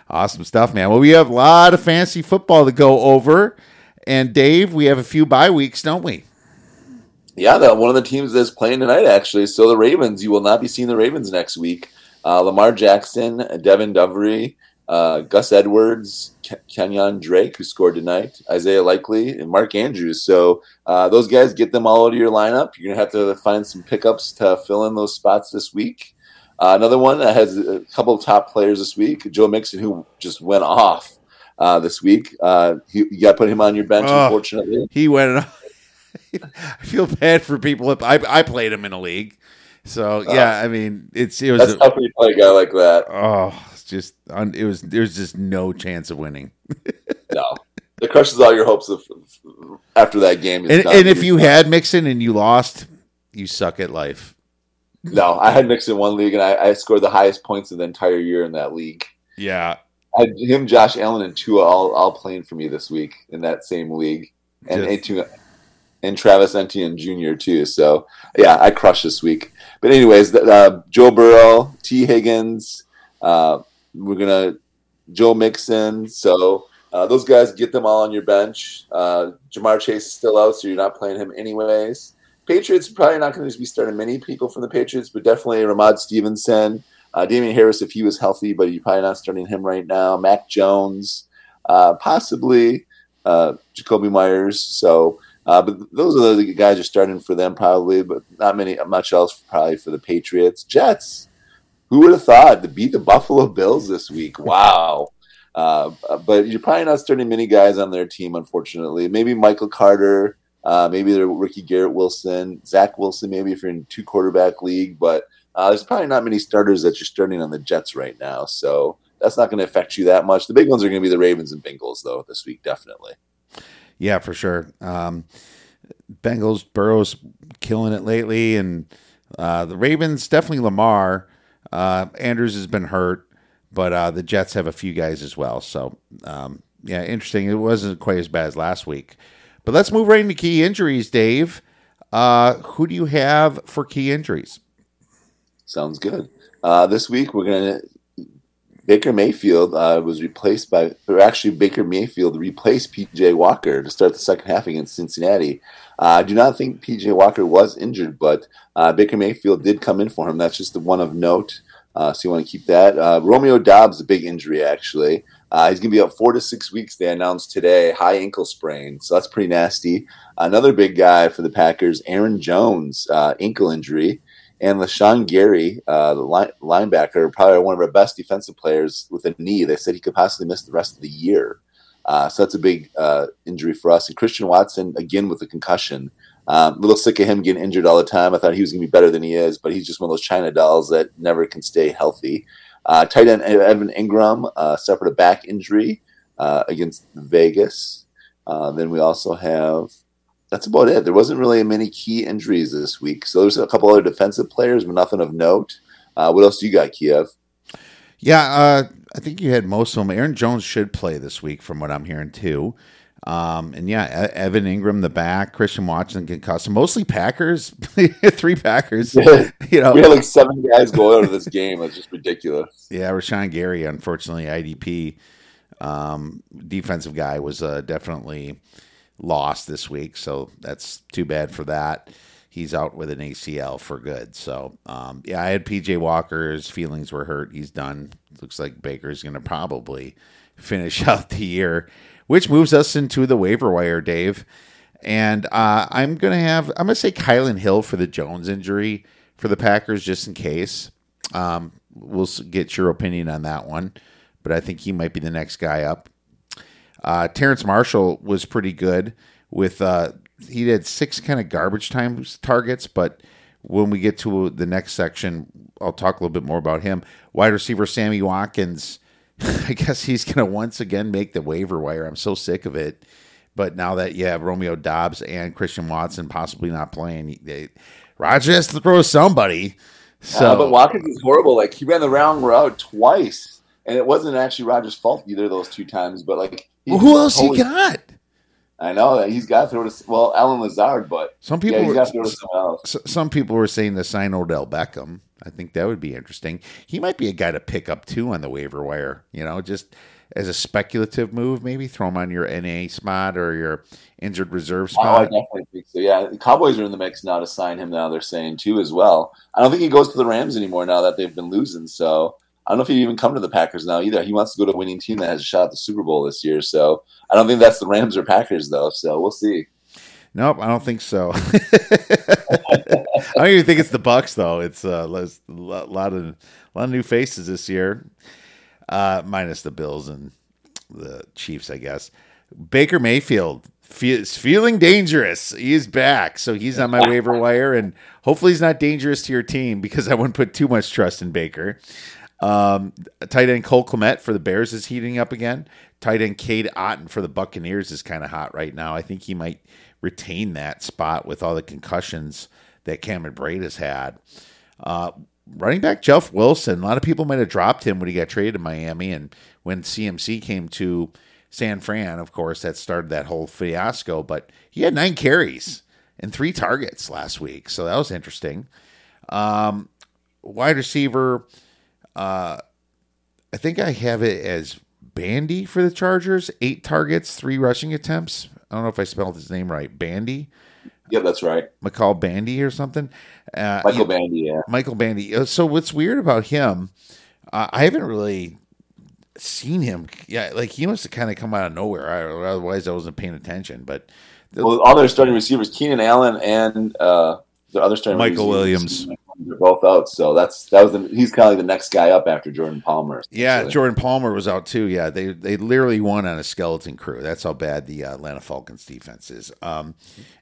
Awesome stuff, man. Well, we have a lot of fancy football to go over. And Dave, we have a few bye weeks, don't we? Yeah, that one of the teams that's playing tonight actually. So the Ravens, you will not be seeing the Ravens next week. Uh, Lamar Jackson, Devin Duvernay, uh, Gus Edwards, Kenyon Drake, who scored tonight, Isaiah Likely, and Mark Andrews. So uh, those guys get them all out of your lineup. You're gonna have to find some pickups to fill in those spots this week. Uh, another one that has a couple of top players this week, Joe Mixon, who just went off uh, this week. Uh, you, you got to put him on your bench, Oh. unfortunately. He went. Off. I feel bad for people. I I played him in a league, so yeah. I mean, it's it was That's a- tough when you play a guy like that. oh, just un, it was there's just no chance of winning. No, it crushes all your hopes of after that game. And, and if you had Mixon and you lost, you suck at life. no, I had Mixon in one league, and I, I scored the highest points of the entire year in that league. Yeah, I had him, Josh Allen, and Tua all, all playing for me this week in that same league, and Just- A2 and Travis Etienne Jr. too. So yeah, I crushed this week. But anyways, uh, Joe Burrow, Tee Higgins, uh, we're gonna Joe Mixon. So uh, those guys get them all on your bench. Uh, Ja'Marr Chase is still out, so you're not playing him anyways. Patriots probably not going to be starting many people from the Patriots, but definitely Rhamondre Stevenson, uh, Damien Harris if he was healthy, but you're probably not starting him right now. Mac Jones, uh, possibly uh, Jakobi Meyers. So, uh, but those are the guys you're starting for them probably, but not many much else probably for the Patriots. Jets. Who would have thought to beat the Buffalo Bills this week? Wow. Uh, but you're probably not starting many guys on their team, unfortunately. Maybe Michael Carter, uh, maybe they're Ricky Garrett Wilson, Zach Wilson, maybe if you're in two quarterback league. But uh, there's probably not many starters that you're starting on the Jets right now. So that's not going to affect you that much. The big ones are going to be the Ravens and Bengals, though, this week, definitely. yeah, for sure. Um, Bengals, Burrows killing it lately, and uh, the Ravens definitely Lamar. Uh, Andrews has been hurt, but uh, the Jets have a few guys as well. So um, yeah, interesting. It wasn't quite as bad as last week. But let's move right into key injuries, Dave. Uh, who do you have for key injuries? Sounds good. Uh, this week we're gonna Baker Mayfield uh, was replaced by, or actually Baker Mayfield replaced PJ Walker to start the second half against Cincinnati. Uh, I do not think PJ Walker was injured, but uh, Baker Mayfield did come in for him. That's just the one of note. Uh, so you want to keep that. Uh, Romeo Doubs, a big injury actually. Uh, he's going to be out four to six weeks. They announced today, high ankle sprain, so that's pretty nasty. Another big guy for the Packers, Aaron Jones, uh, ankle injury and Rashan Gary, uh, the line, linebacker, probably one of our best defensive players with a knee. They said he could possibly miss the rest of the year. Uh, so that's a big injury for us. And Christian Watson, again, with a concussion. Um, a little sick of him getting injured all the time. I thought he was going to be better than he is, but he's just one of those China dolls that never can stay healthy. Uh, tight end Evan Engram uh, suffered a back injury uh, against Vegas. Uh, then we also have that's about it. There wasn't really many key injuries this week. So there's a couple other defensive players, but nothing of note. Uh, what else do you got, Kiev? Yeah, uh, I think you had most of them. Aaron Jones should play this week, from what I'm hearing too. Um, and yeah, Evan Engram, the back, Christian Watson concussed. Mostly Packers, three Packers. You know, We had like seven guys go out of this game. It's just ridiculous. yeah, Rashan Gary, unfortunately, IDP um, defensive guy was uh, definitely lost this week, so that's too bad for that. He's out with an ACL for good. So um, yeah, I had PJ Walker. His feelings were hurt. He's done. Looks like Baker's going to probably finish out the year, which moves us into the waiver wire, Dave. And uh, I'm gonna have I'm gonna say Kylin Hill for the Jones injury for the Packers just in case. Um, we'll get your opinion on that one, but I think he might be the next guy up. Uh, Terrace Marshall was pretty good with uh, he had six kind of garbage time targets, but when we get to the next section, I'll talk a little bit more about him. Wide receiver Sammy Watkins, I guess he's going to once again make the waiver wire. I'm so sick of it. But now that you have Romeo Doubs and Christian Watson possibly not playing, they, Roger has to throw somebody. So, Uh, but Watkins is horrible. Like he ran the wrong route twice, and it wasn't actually Rodgers' fault either those two times. But like, Well, who else he got? I know that he's got to throw to well, Allen Lazard, but Some yeah, people, he's were, got to throw to s- some people were saying to sign Odell Beckham. I think that would be interesting. He might be a guy to pick up too on the waiver wire. You know, just as a speculative move, maybe throw him on your NA spot or your injured reserve spot. Oh, I definitely think so. Yeah, the Cowboys are in the mix now to sign him. Now they're saying too as well. I don't think he goes to the Rams anymore now that they've been losing. So I don't know if he even come to the Packers now either. He wants to go to a winning team that has a shot at the Super Bowl this year. So I don't think that's the Rams or Packers though. So we'll see. Nope, I don't think so. I don't even think it's the Bucs though. It's uh, a lot of a lot of new faces this year, uh, minus the Bills and the Chiefs, I guess. Baker Mayfield is feeling dangerous. He's back, so he's on my waiver wire, and hopefully he's not dangerous to your team because I wouldn't put too much trust in Baker. Um, tight end Cole Kmet for the Bears is heating up again. Tight end Cade Otton for the Buccaneers is kind of hot right now. I think he might retain that spot with all the concussions that Cameron Brate has had. Uh, running back Jeff Wilson, a lot of people might have dropped him when he got traded to Miami, and when CMC came to San Fran, of course, that started that whole fiasco. But he had nine carries and three targets last week, so that was interesting. Um, wide receiver, uh, I think I have it as Bandy for the Chargers. Eight targets, three rushing attempts. I don't know if I spelled his name right. Bandy, Yeah, that's right. McCall Bandy or something. Uh, Michael Bandy. Yeah. Michael Bandy. Uh, So what's weird about him? Uh, I haven't really seen him. Yeah, like he must have kind of come out of nowhere. I, otherwise, I wasn't paying attention. But the- Well, all their starting receivers, Keenan Allen and uh, the other starting Michael receivers, Williams. They're both out. So that's that was the, he's kind of like the next guy up after Jordan Palmer. yeah. Jordan Palmer was out too. Yeah, they they literally won on a skeleton crew. That's how bad the uh, Atlanta Falcons defense is, um,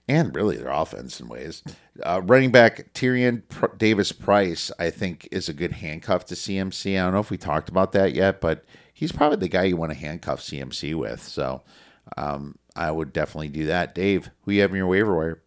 and really their offense in ways. Uh, running back Tyrion Pr- Davis Price, I think, is a good handcuff to CMC. I don't know if we talked about that yet, but he's probably the guy you want to handcuff CMC with. So um, I would definitely do that. Dave, who you have in your waiver wire?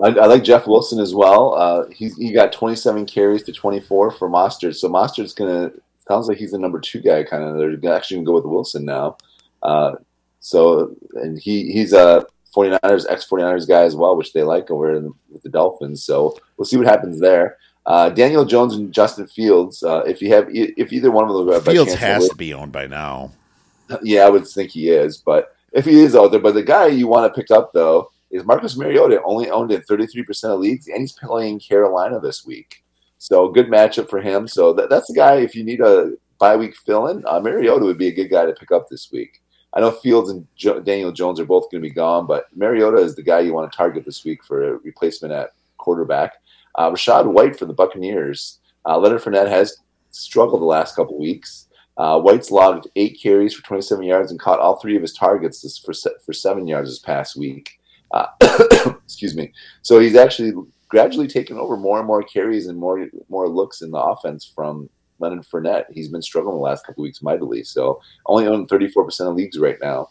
I, I like Jeff Wilson as well. Uh, he's he got 27 carries to 24 for Mostert. So Mostert's gonna sounds like he's the number two guy. Kind of they're actually gonna go with Wilson now. Uh, so and he he's a 49ers ex 49ers guy as well, which they like over in, with the Dolphins. So we'll see what happens there. Uh, Daniel Jones and Justin Fields. Uh, if you have if either one of them by Fields has to be owned by now. yeah, I would think he is, but if he is out there, but the guy you want to pick up though is Marcus Mariota, only owned in 33% of leagues, and he's playing Carolina this week. So good matchup for him. So that, that's the guy if you need a bye week fill in, uh, Mariota would be a good guy to pick up this week. I know Fields and jo- Daniel Jones are both going to be gone, but Mariota is the guy you want to target this week for a replacement at quarterback. Uh, Rachaad White for the Buccaneers. Uh, Leonard Fournette has struggled the last couple weeks. Uh, White's logged eight carries for 27 yards and caught all three of his targets this, for se- for seven yards this past week. Uh, excuse me. So he's actually gradually taken over more and more carries and more more looks in the offense from Leonard Fournette. He's been struggling the last couple weeks mightily. So only owned 34% of leagues right now.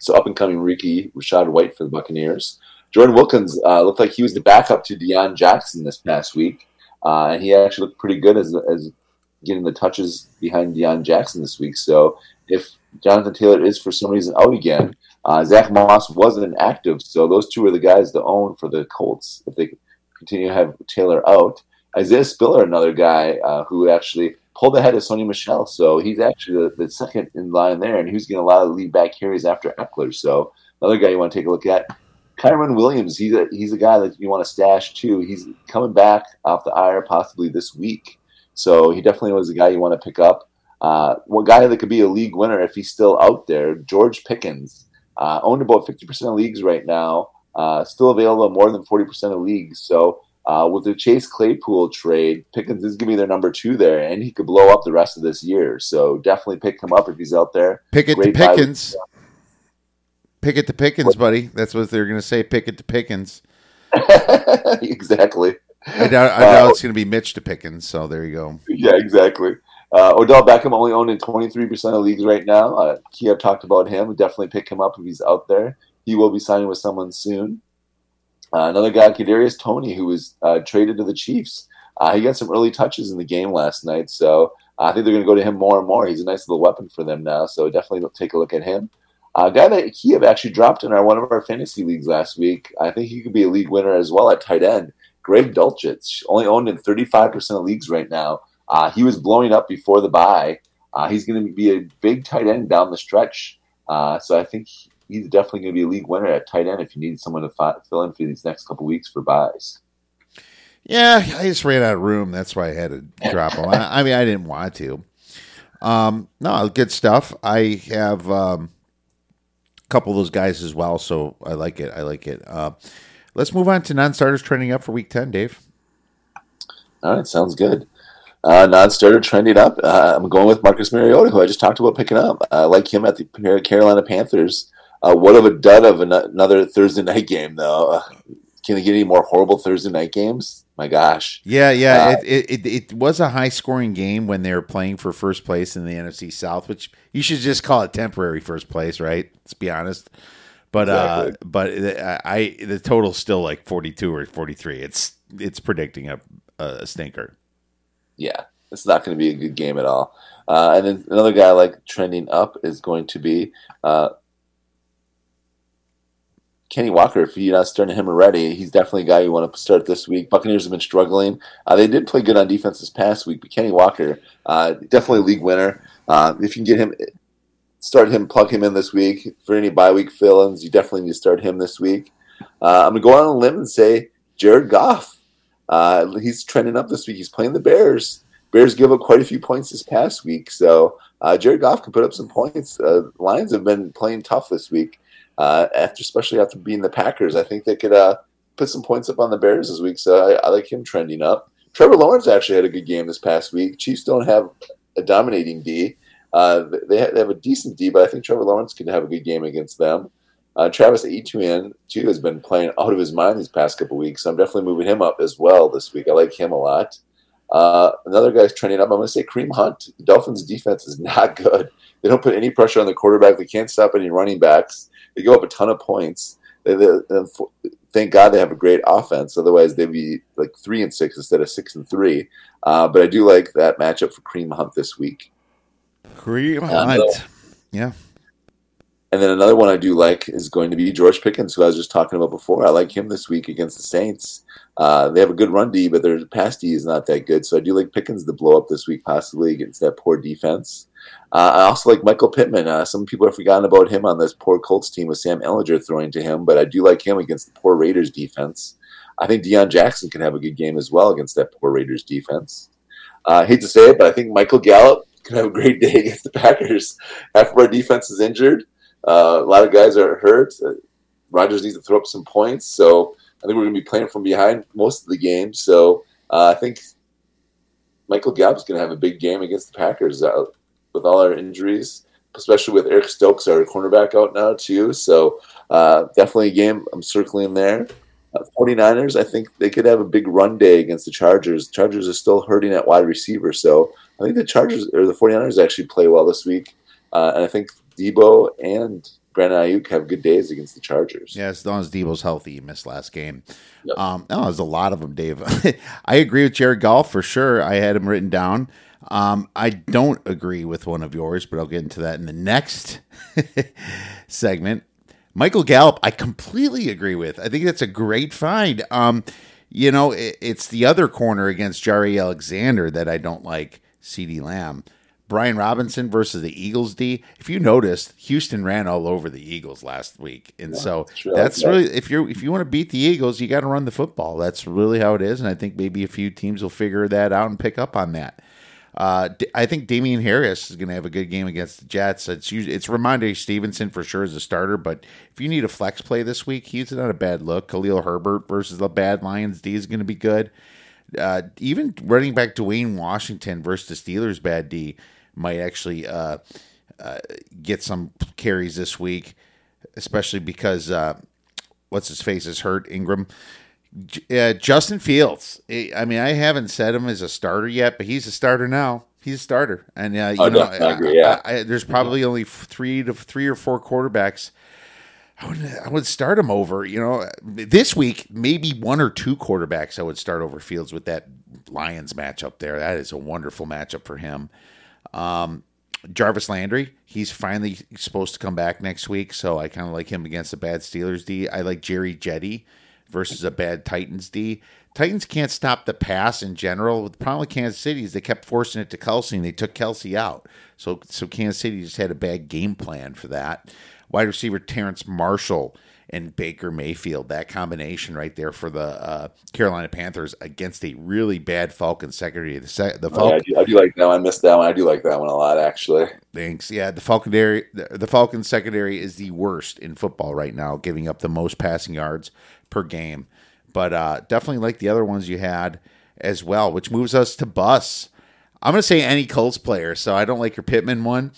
So up and coming rookie Rachaad White for the Buccaneers. Jordan Wilkins uh, looked like he was the backup to Deon Jackson this past week, uh, and he actually looked pretty good as as getting the touches behind Deon Jackson this week. So if Jonathan Taylor is for some reason out again, uh, Zach Moss wasn't active, so those two are the guys to own for the Colts if they continue to have Taylor out. Isaiah Spiller, another guy uh, who actually pulled ahead of Sony Michel, so he's actually the, the, second in line there, and he's getting a lot of lead back carries after Ekeler. So another guy you want to take a look at. Kyren Williams, he's a, he's a guy that you want to stash too. He's coming back off the IR possibly this week, so he definitely was a guy you want to pick up. Uh, one guy that could be a league winner if he's still out there, George Pickens, uh, owned about 50% of leagues right now, uh, still available in more than 40% of leagues. So uh, with the Chase Claypool trade, Pickens is going to be their number two there, and he could blow up the rest of this year. So definitely pick him up if he's out there. Pick it Great to Pickens. Pick it to Pickens, what? buddy. That's what they're going to say. Pick it to Pickens. exactly. I doubt, I doubt uh, it's going to be Mitch to Pickens. So there you go. Yeah, exactly. Uh, Odell Beckham only owned in 23% of leagues right now. Uh, Kiev talked about him. Definitely pick him up if he's out there. He will be signing with someone soon. Uh, another guy, Kadarius Toney, who was uh, traded to the Chiefs. Uh, he got some early touches in the game last night, so I think they're going to go to him more and more. He's a nice little weapon for them now, so definitely take a look at him. A guy that Kiev actually dropped in our one of our fantasy leagues last week. I think he could be a league winner as well at tight end. Greg Dulcich, only owned in 35% of leagues right now. Uh, he was blowing up before the buy. Uh, he's going to be a big tight end down the stretch. Uh, so I think he's definitely going to be a league winner at tight end if you need someone to fi- fill in for these next couple weeks for buys. Yeah, I just ran out of room. That's why I had to drop him. I, I, mean, I didn't want to. Um, no, good stuff. I have um, a couple of those guys as well, so I like it. I like it. Uh, let's move on to non-starters trending up for Week Ten, Dave. All right, sounds good. Uh, non-starter trending up. Uh, I'm going with Marcus Mariota, who I just talked about picking up. I like him at the Carolina Panthers. Uh, what of a dud of an- another Thursday night game, though. Uh, can they get any more horrible Thursday night games? My gosh. Yeah, yeah. Uh, it, it, it, was a high scoring game when they were playing for first place in the NFC South, which you should just call it temporary first place, right? Let's be honest. But uh, exactly. uh, but I the total's still like forty two or forty three. It's it's predicting a, a stinker yeah, it's not going to be a good game at all. Uh, and then another guy like trending up is going to be uh, Kenny Walker. If you're not starting him already, he's definitely a guy you want to start this week. Buccaneers have been struggling. Uh, they did play good on defense this past week, but Kenny Walker, uh, definitely league winner. Uh, if you can get him, start him, plug him in this week for any bye week fill-ins. You definitely need to start him this week. Uh, I'm gonna go on a limb and say Jared Goff. Uh, he's trending up this week. He's playing the Bears. Bears give up quite a few points this past week, so uh, Jared Goff can put up some points. Uh, Lions have been playing tough this week, uh, after especially after being the Packers. I think they could uh, put some points up on the Bears this week, so I, I, like him trending up. Trevor Lawrence actually had a good game this past week. Chiefs don't have a dominating D. Uh, they, have, they have a decent D, but I think Trevor Lawrence could have a good game against them. Uh, Travis Etienne too has been playing out of his mind these past couple weeks, so I'm definitely moving him up as well this week. I like him a lot. Uh, another guy's trending up. I'm going to say Kareem Hunt. The Dolphins' defense is not good. They don't put any pressure on the quarterback. They can't stop any running backs. They go up a ton of points. They, they, thank God they have a great offense. Otherwise, they'd be like three and six instead of six and three. Uh, but I do like that matchup for Kareem Hunt this week. Kareem Hunt, yeah. And then another one I do like is going to be George Pickens, who I was just talking about before. I like him this week against the Saints. Uh, they have a good run D, but their pass D is not that good. So I do like Pickens to blow up this week, possibly against that poor defense. Uh, I also like Michael Pittman. Uh, some people have forgotten about him on this poor Colts team with Sam Ehlinger throwing to him, but I do like him against the poor Raiders defense. I think Deon Jackson can have a good game as well against that poor Raiders defense. Uh, I hate to say it, but I think Michael Gallup can have a great day against the Packers. Half of our defense is injured. Uh, a lot of guys are hurt. Uh, Rodgers needs to throw up some points, so I think we're going to be playing from behind most of the game. So uh, I think Michael Gallup's going to have a big game against the Packers uh, with all our injuries, especially with Eric Stokes, our cornerback, out now too. So uh, definitely a game I'm circling there. 49ers, I think they could have a big run day against the Chargers. Chargers are still hurting at wide receiver, so I think the Chargers or the 49ers actually play well this week. Uh, and I think Deebo and Brandon Aiyuk have good days against the Chargers. Yeah, as long as Deebo's healthy, he missed last game. Yep. Um, no, there's a lot of them, Dave. I agree with Jared Goff for sure. I had him written down. Um, I don't agree with one of yours, but I'll get into that in the next segment. Michael Gallup, I completely agree with. I think that's a great find. Um, you know, it, it's the other corner against Jaire Alexander that I don't like. CeeDee Lamb. Brian Robinson versus the Eagles D. If you noticed, Houston ran all over the Eagles last week, and yeah, so that's, that's yeah. really if you if you want to beat the Eagles, you got to run the football. That's really how it is, and I think maybe a few teams will figure that out and pick up on that. Uh, I think Damien Harris is going to have a good game against the Jets. It's usually, it's Rhamondre Stevenson for sure as a starter, but if you need a flex play this week, he's not a bad look. Khalil Herbert versus the bad Lions D is going to be good. Uh, even running back Dwayne Washington versus the Steelers bad D might actually uh, uh, get some carries this week, especially because uh, what's his face is hurt Ingram. Uh, Justin Fields. I mean, I haven't said him as a starter yet, but he's a starter now. He's a starter, and uh, you oh, know, no, I agree, yeah. I, I, there's probably only three to three or four quarterbacks. I would, I would start him over. You know, this week maybe one or two quarterbacks I would start over Fields with that Lions matchup there. That is a wonderful matchup for him. Um, Jarvis Landry, he's finally supposed to come back next week, so I kind of like him against a bad Steelers D. I like Jerry Jeudy versus a bad Titans D. Titans can't stop the pass in general. The problem with Kansas City is they kept forcing it to Kelce and they took Kelce out. So so Kansas City just had a bad game plan for that. Wide receiver Terrace Marshall and Baker Mayfield. That combination right there for the uh, Carolina Panthers against a really bad Falcon secondary. The, se- the Falcon- oh, yeah, I, do, I, do, like that one. I missed that one. I do like that one a lot, actually. Thanks. Yeah, the Falconary, the, the Falcon secondary is the worst in football right now, giving up the most passing yards per game. But uh, definitely like the other ones you had as well, which moves us to Bus. I'm going to say any Colts player, so I don't like your Pittman one.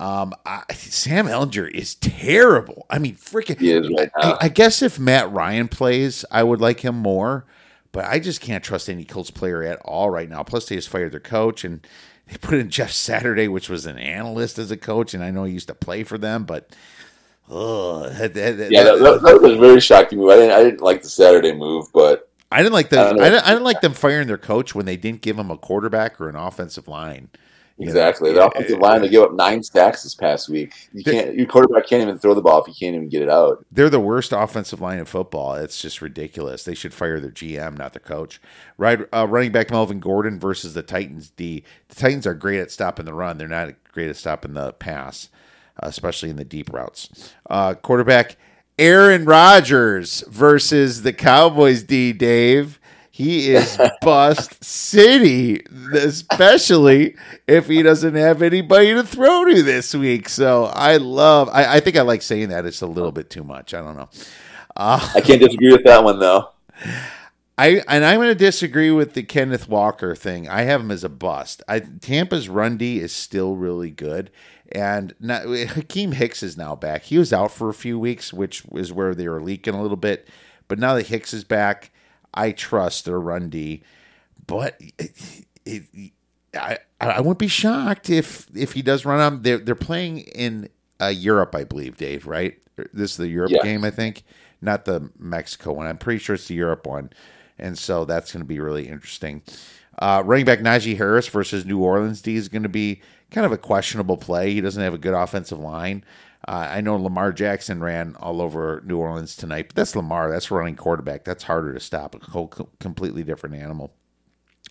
Um, I, Sam Ehlinger is terrible. I mean, freaking. Right I, I, guess if Matt Ryan plays, I would like him more, but I just can't trust any Colts player at all right now. Plus, they just fired their coach and they put in Jeff Saturday, which was an analyst as a coach, and I know he used to play for them, but. Ugh, that, that, yeah, that, that, was very shocking move. I didn't, I didn't like the Saturday move, but I didn't like the I, I, didn't, I didn't like them firing their coach when they didn't give him a quarterback or an offensive line. Exactly. the offensive line they give up nine sacks this past week. You can't your quarterback can't even throw the ball if you can't even get it out. They're the worst offensive line in football. It's just ridiculous. They should fire their GM, not their coach. Right uh, running back Melvin Gordon versus the Titans D. The Titans are great at stopping the run. They're not great at stopping the pass, especially in the deep routes. Uh, quarterback Aaron Rodgers versus the Cowboys D Dave. He is bust city, especially if he doesn't have anybody to throw to this week. So I love. I, I think I like saying that. It's a little bit too much. I don't know. Uh, I can't disagree with that one though. I and I'm going to disagree with the Kenneth Walker thing. I have him as a bust. I, Tampa's run D is still really good, and now, Akiem Hicks is now back. He was out for a few weeks, which is where they were leaking a little bit. But now that Hicks is back, I trust their run D, but it, it, I I wouldn't be shocked if if he does run them. They're they're playing in uh, Europe, I believe, Dave. Right? This is the Europe yeah. game, I think, not the Mexico one. I'm pretty sure it's the Europe one, and so that's going to be really interesting. Uh, running back Najee Harris versus New Orleans D is going to be kind of a questionable play. He doesn't have a good offensive line. Uh, I know Lamar Jackson ran all over New Orleans tonight, but that's Lamar. That's running quarterback. That's harder to stop. A whole completely different animal.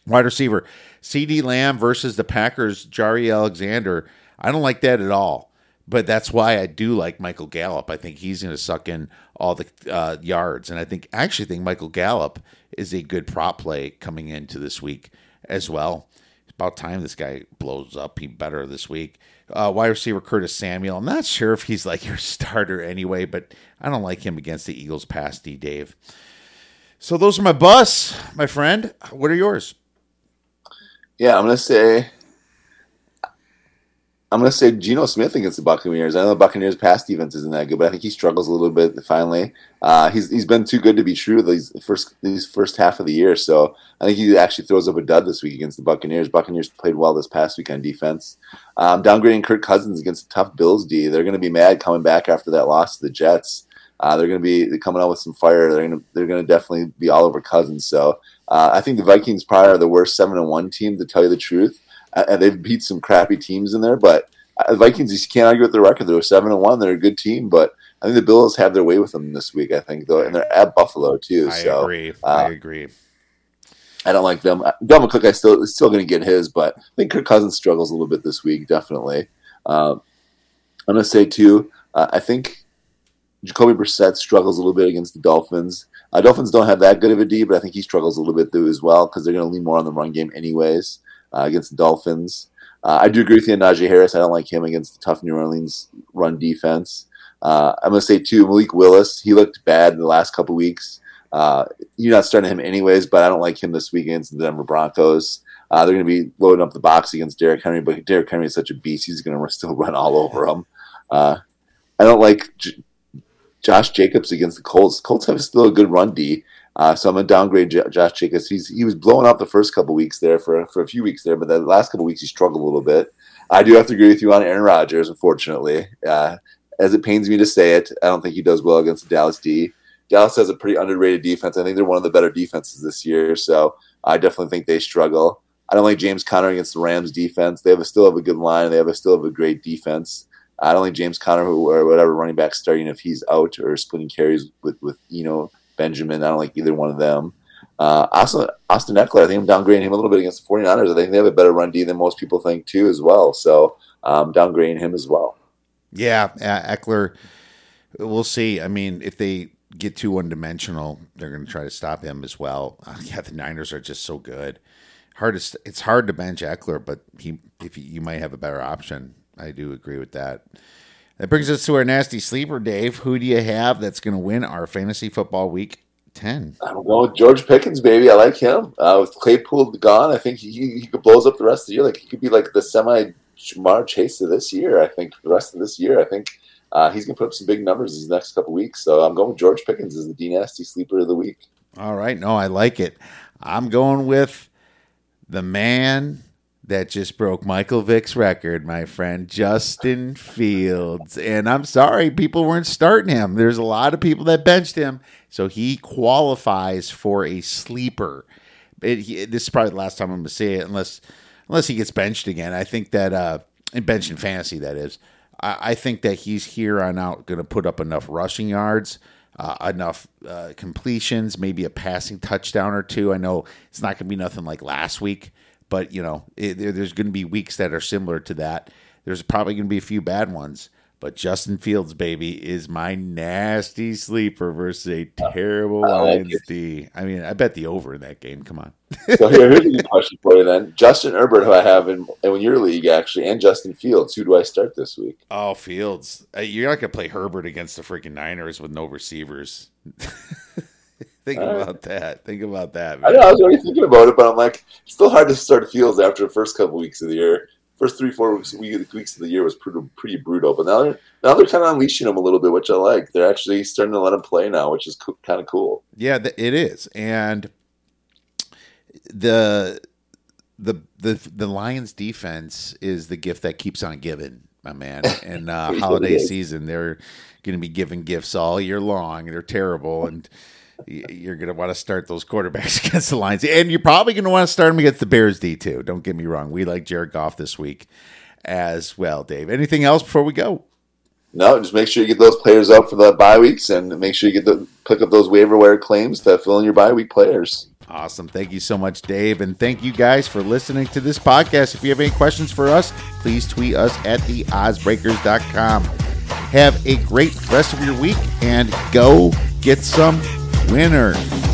Wide receiver, CeeDee Lamb versus the Packers, Jaire Alexander. I don't like that at all, but that's why I do like Michael Gallup. I think he's going to suck in all the uh, yards, and I think actually think Michael Gallup is a good prop play coming into this week as well. It's about time this guy blows up. He better this week. Uh, wide receiver Curtis Samuel. I'm not sure if he's like your starter anyway, but I don't like him against the Eagles past D, Dave. So those are my bus, my friend. What are yours? Yeah, I'm gonna say I'm going to say Geno Smith against the Buccaneers. I know the Buccaneers' pass defense isn't that good, but I think he struggles a little bit finally. Uh, he's he's been too good to be true these first these first half of the year. So I think he actually throws up a dud this week against the Buccaneers. Buccaneers played well this past week on defense. Um, downgrading Kirk Cousins against the tough Bills D. They're going to be mad coming back after that loss to the Jets. Uh, they're going to be coming out with some fire. They're going to they're going to definitely be all over Cousins. So uh, I think the Vikings probably are the worst seven and one team to tell you the truth. Uh, they've beat some crappy teams in there, but uh, the Vikings you can't argue with their record. They're seven and one. They're a good team, but I think the Bills have their way with them this week. I think though, and they're at Buffalo too. I so agree. uh, I agree. I don't like them. Dalvin Cook, I still is still going to get his, but I think Kirk Cousins struggles a little bit this week. Definitely. Um, I'm going to say too. Uh, I think Jacoby Brissett struggles a little bit against the Dolphins. Uh, Dolphins don't have that good of a D, but I think he struggles a little bit too as well because they're going to lean more on the run game anyways uh, against the Dolphins. Uh, I do agree with you Najee Harris. I don't like him against the tough New Orleans run defense. Uh, I'm going to say too Malik Willis. He looked bad in the last couple weeks. Uh, you're not starting him anyways, but I don't like him this week against the Denver Broncos. Uh, they're going to be loading up the box against Derrick Henry, but Derrick Henry is such a beast; he's going to still run all over them. Uh, I don't like J- Josh Jacobs against the Colts. Colts have still a good run D, uh, so I'm to downgrade J- Josh Jacobs. He's he was blowing up the first couple weeks there for for a few weeks there, but the last couple weeks he struggled a little bit. I do have to agree with you on Aaron Rodgers, unfortunately. Uh, as it pains me to say it, I don't think he does well against the Dallas D. Dallas has a pretty underrated defense. I think they're one of the better defenses this year, so I definitely think they struggle. I don't like James Conner against the Rams defense. They have a, still have a good line. They have a, still have a great defense. I don't like James Conner or whatever running back starting if he's out or splitting carries with with you know Benjamin. I don't like either one of them. Uh, Austin, Austin Ekeler, I think I'm downgrading him a little bit against the 49ers. I think they have a better run D than most people think too as well. So um, downgrading him as well. Yeah, uh, Ekeler. We'll see. I mean, if they get too one dimensional, they're going to try to stop him as well. Uh, yeah, the Niners are just so good. Hardest, it's hard to bench Ekeler, but he if you might have a better option. I do agree with that. That brings us to our nasty sleeper, Dave. Who do you have that's going to win our fantasy football week ten? I'm going with George Pickens, baby. I like him. Uh, with Claypool gone, I think he, he could blows up the rest of the year. Like he could be like the semi Ja'Marr Chase of this year. I think the rest of this year, I think uh, he's going to put up some big numbers these next couple weeks. So I'm going with George Pickens as the D Nasty sleeper of the week. All right. No, I like it. I'm going with the man that just broke Michael Vick's record, my friend, Justin Fields. And I'm sorry, people weren't starting him. There's a lot of people that benched him. So he qualifies for a sleeper. It, he, this is probably the last time I'm going to say it, unless unless he gets benched again. I think that, uh, in bench and fantasy, that is. I, I think that he's here on out going to put up enough rushing yards. Uh, enough uh, completions, maybe a passing touchdown or two. I know it's not going to be nothing like last week, but you know it, there's going to be weeks that are similar to that. There's probably going to be a few bad ones, but Justin Fields, baby, is my nasty sleeper versus a terrible I Lions like D. I mean, I bet the over in that game. Come on. so here, here's a good question for you then. Justin Herbert, who I have in, in your league actually, and Justin Fields. Who do I start this week? Oh, Fields. Uh, you're not gonna play Herbert against the freaking Niners with no receivers. Think All about that. Think about that. Man. I know. I was already thinking about it, but I'm like, it's still hard to start Fields after the first couple weeks of the year first three four weeks, weeks of the year was pretty pretty brutal. But now they're now they're kind of unleashing him a little bit, which I like. They're actually starting to let him play now, which is co- kind of cool. Yeah, it is, and the the the the Lions defense is the gift that keeps on giving, my man. And uh, holiday season, they're going to be giving gifts all year long. They're terrible and you're going to want to start those quarterbacks against the Lions. And you're probably going to want to start them against the Bears D too. Don't get me wrong. We like Jared Goff this week as well, Dave. Anything else before we go? No, just make sure you get those players up for the bye weeks and make sure you get the pick up those waiver wire claims to fill in your bye week players. Awesome. Thank you so much, Dave. And thank you guys for listening to this podcast. If you have any questions for us, please tweet us at theoddsbreakers.com. Have a great rest of your week and go get some winners.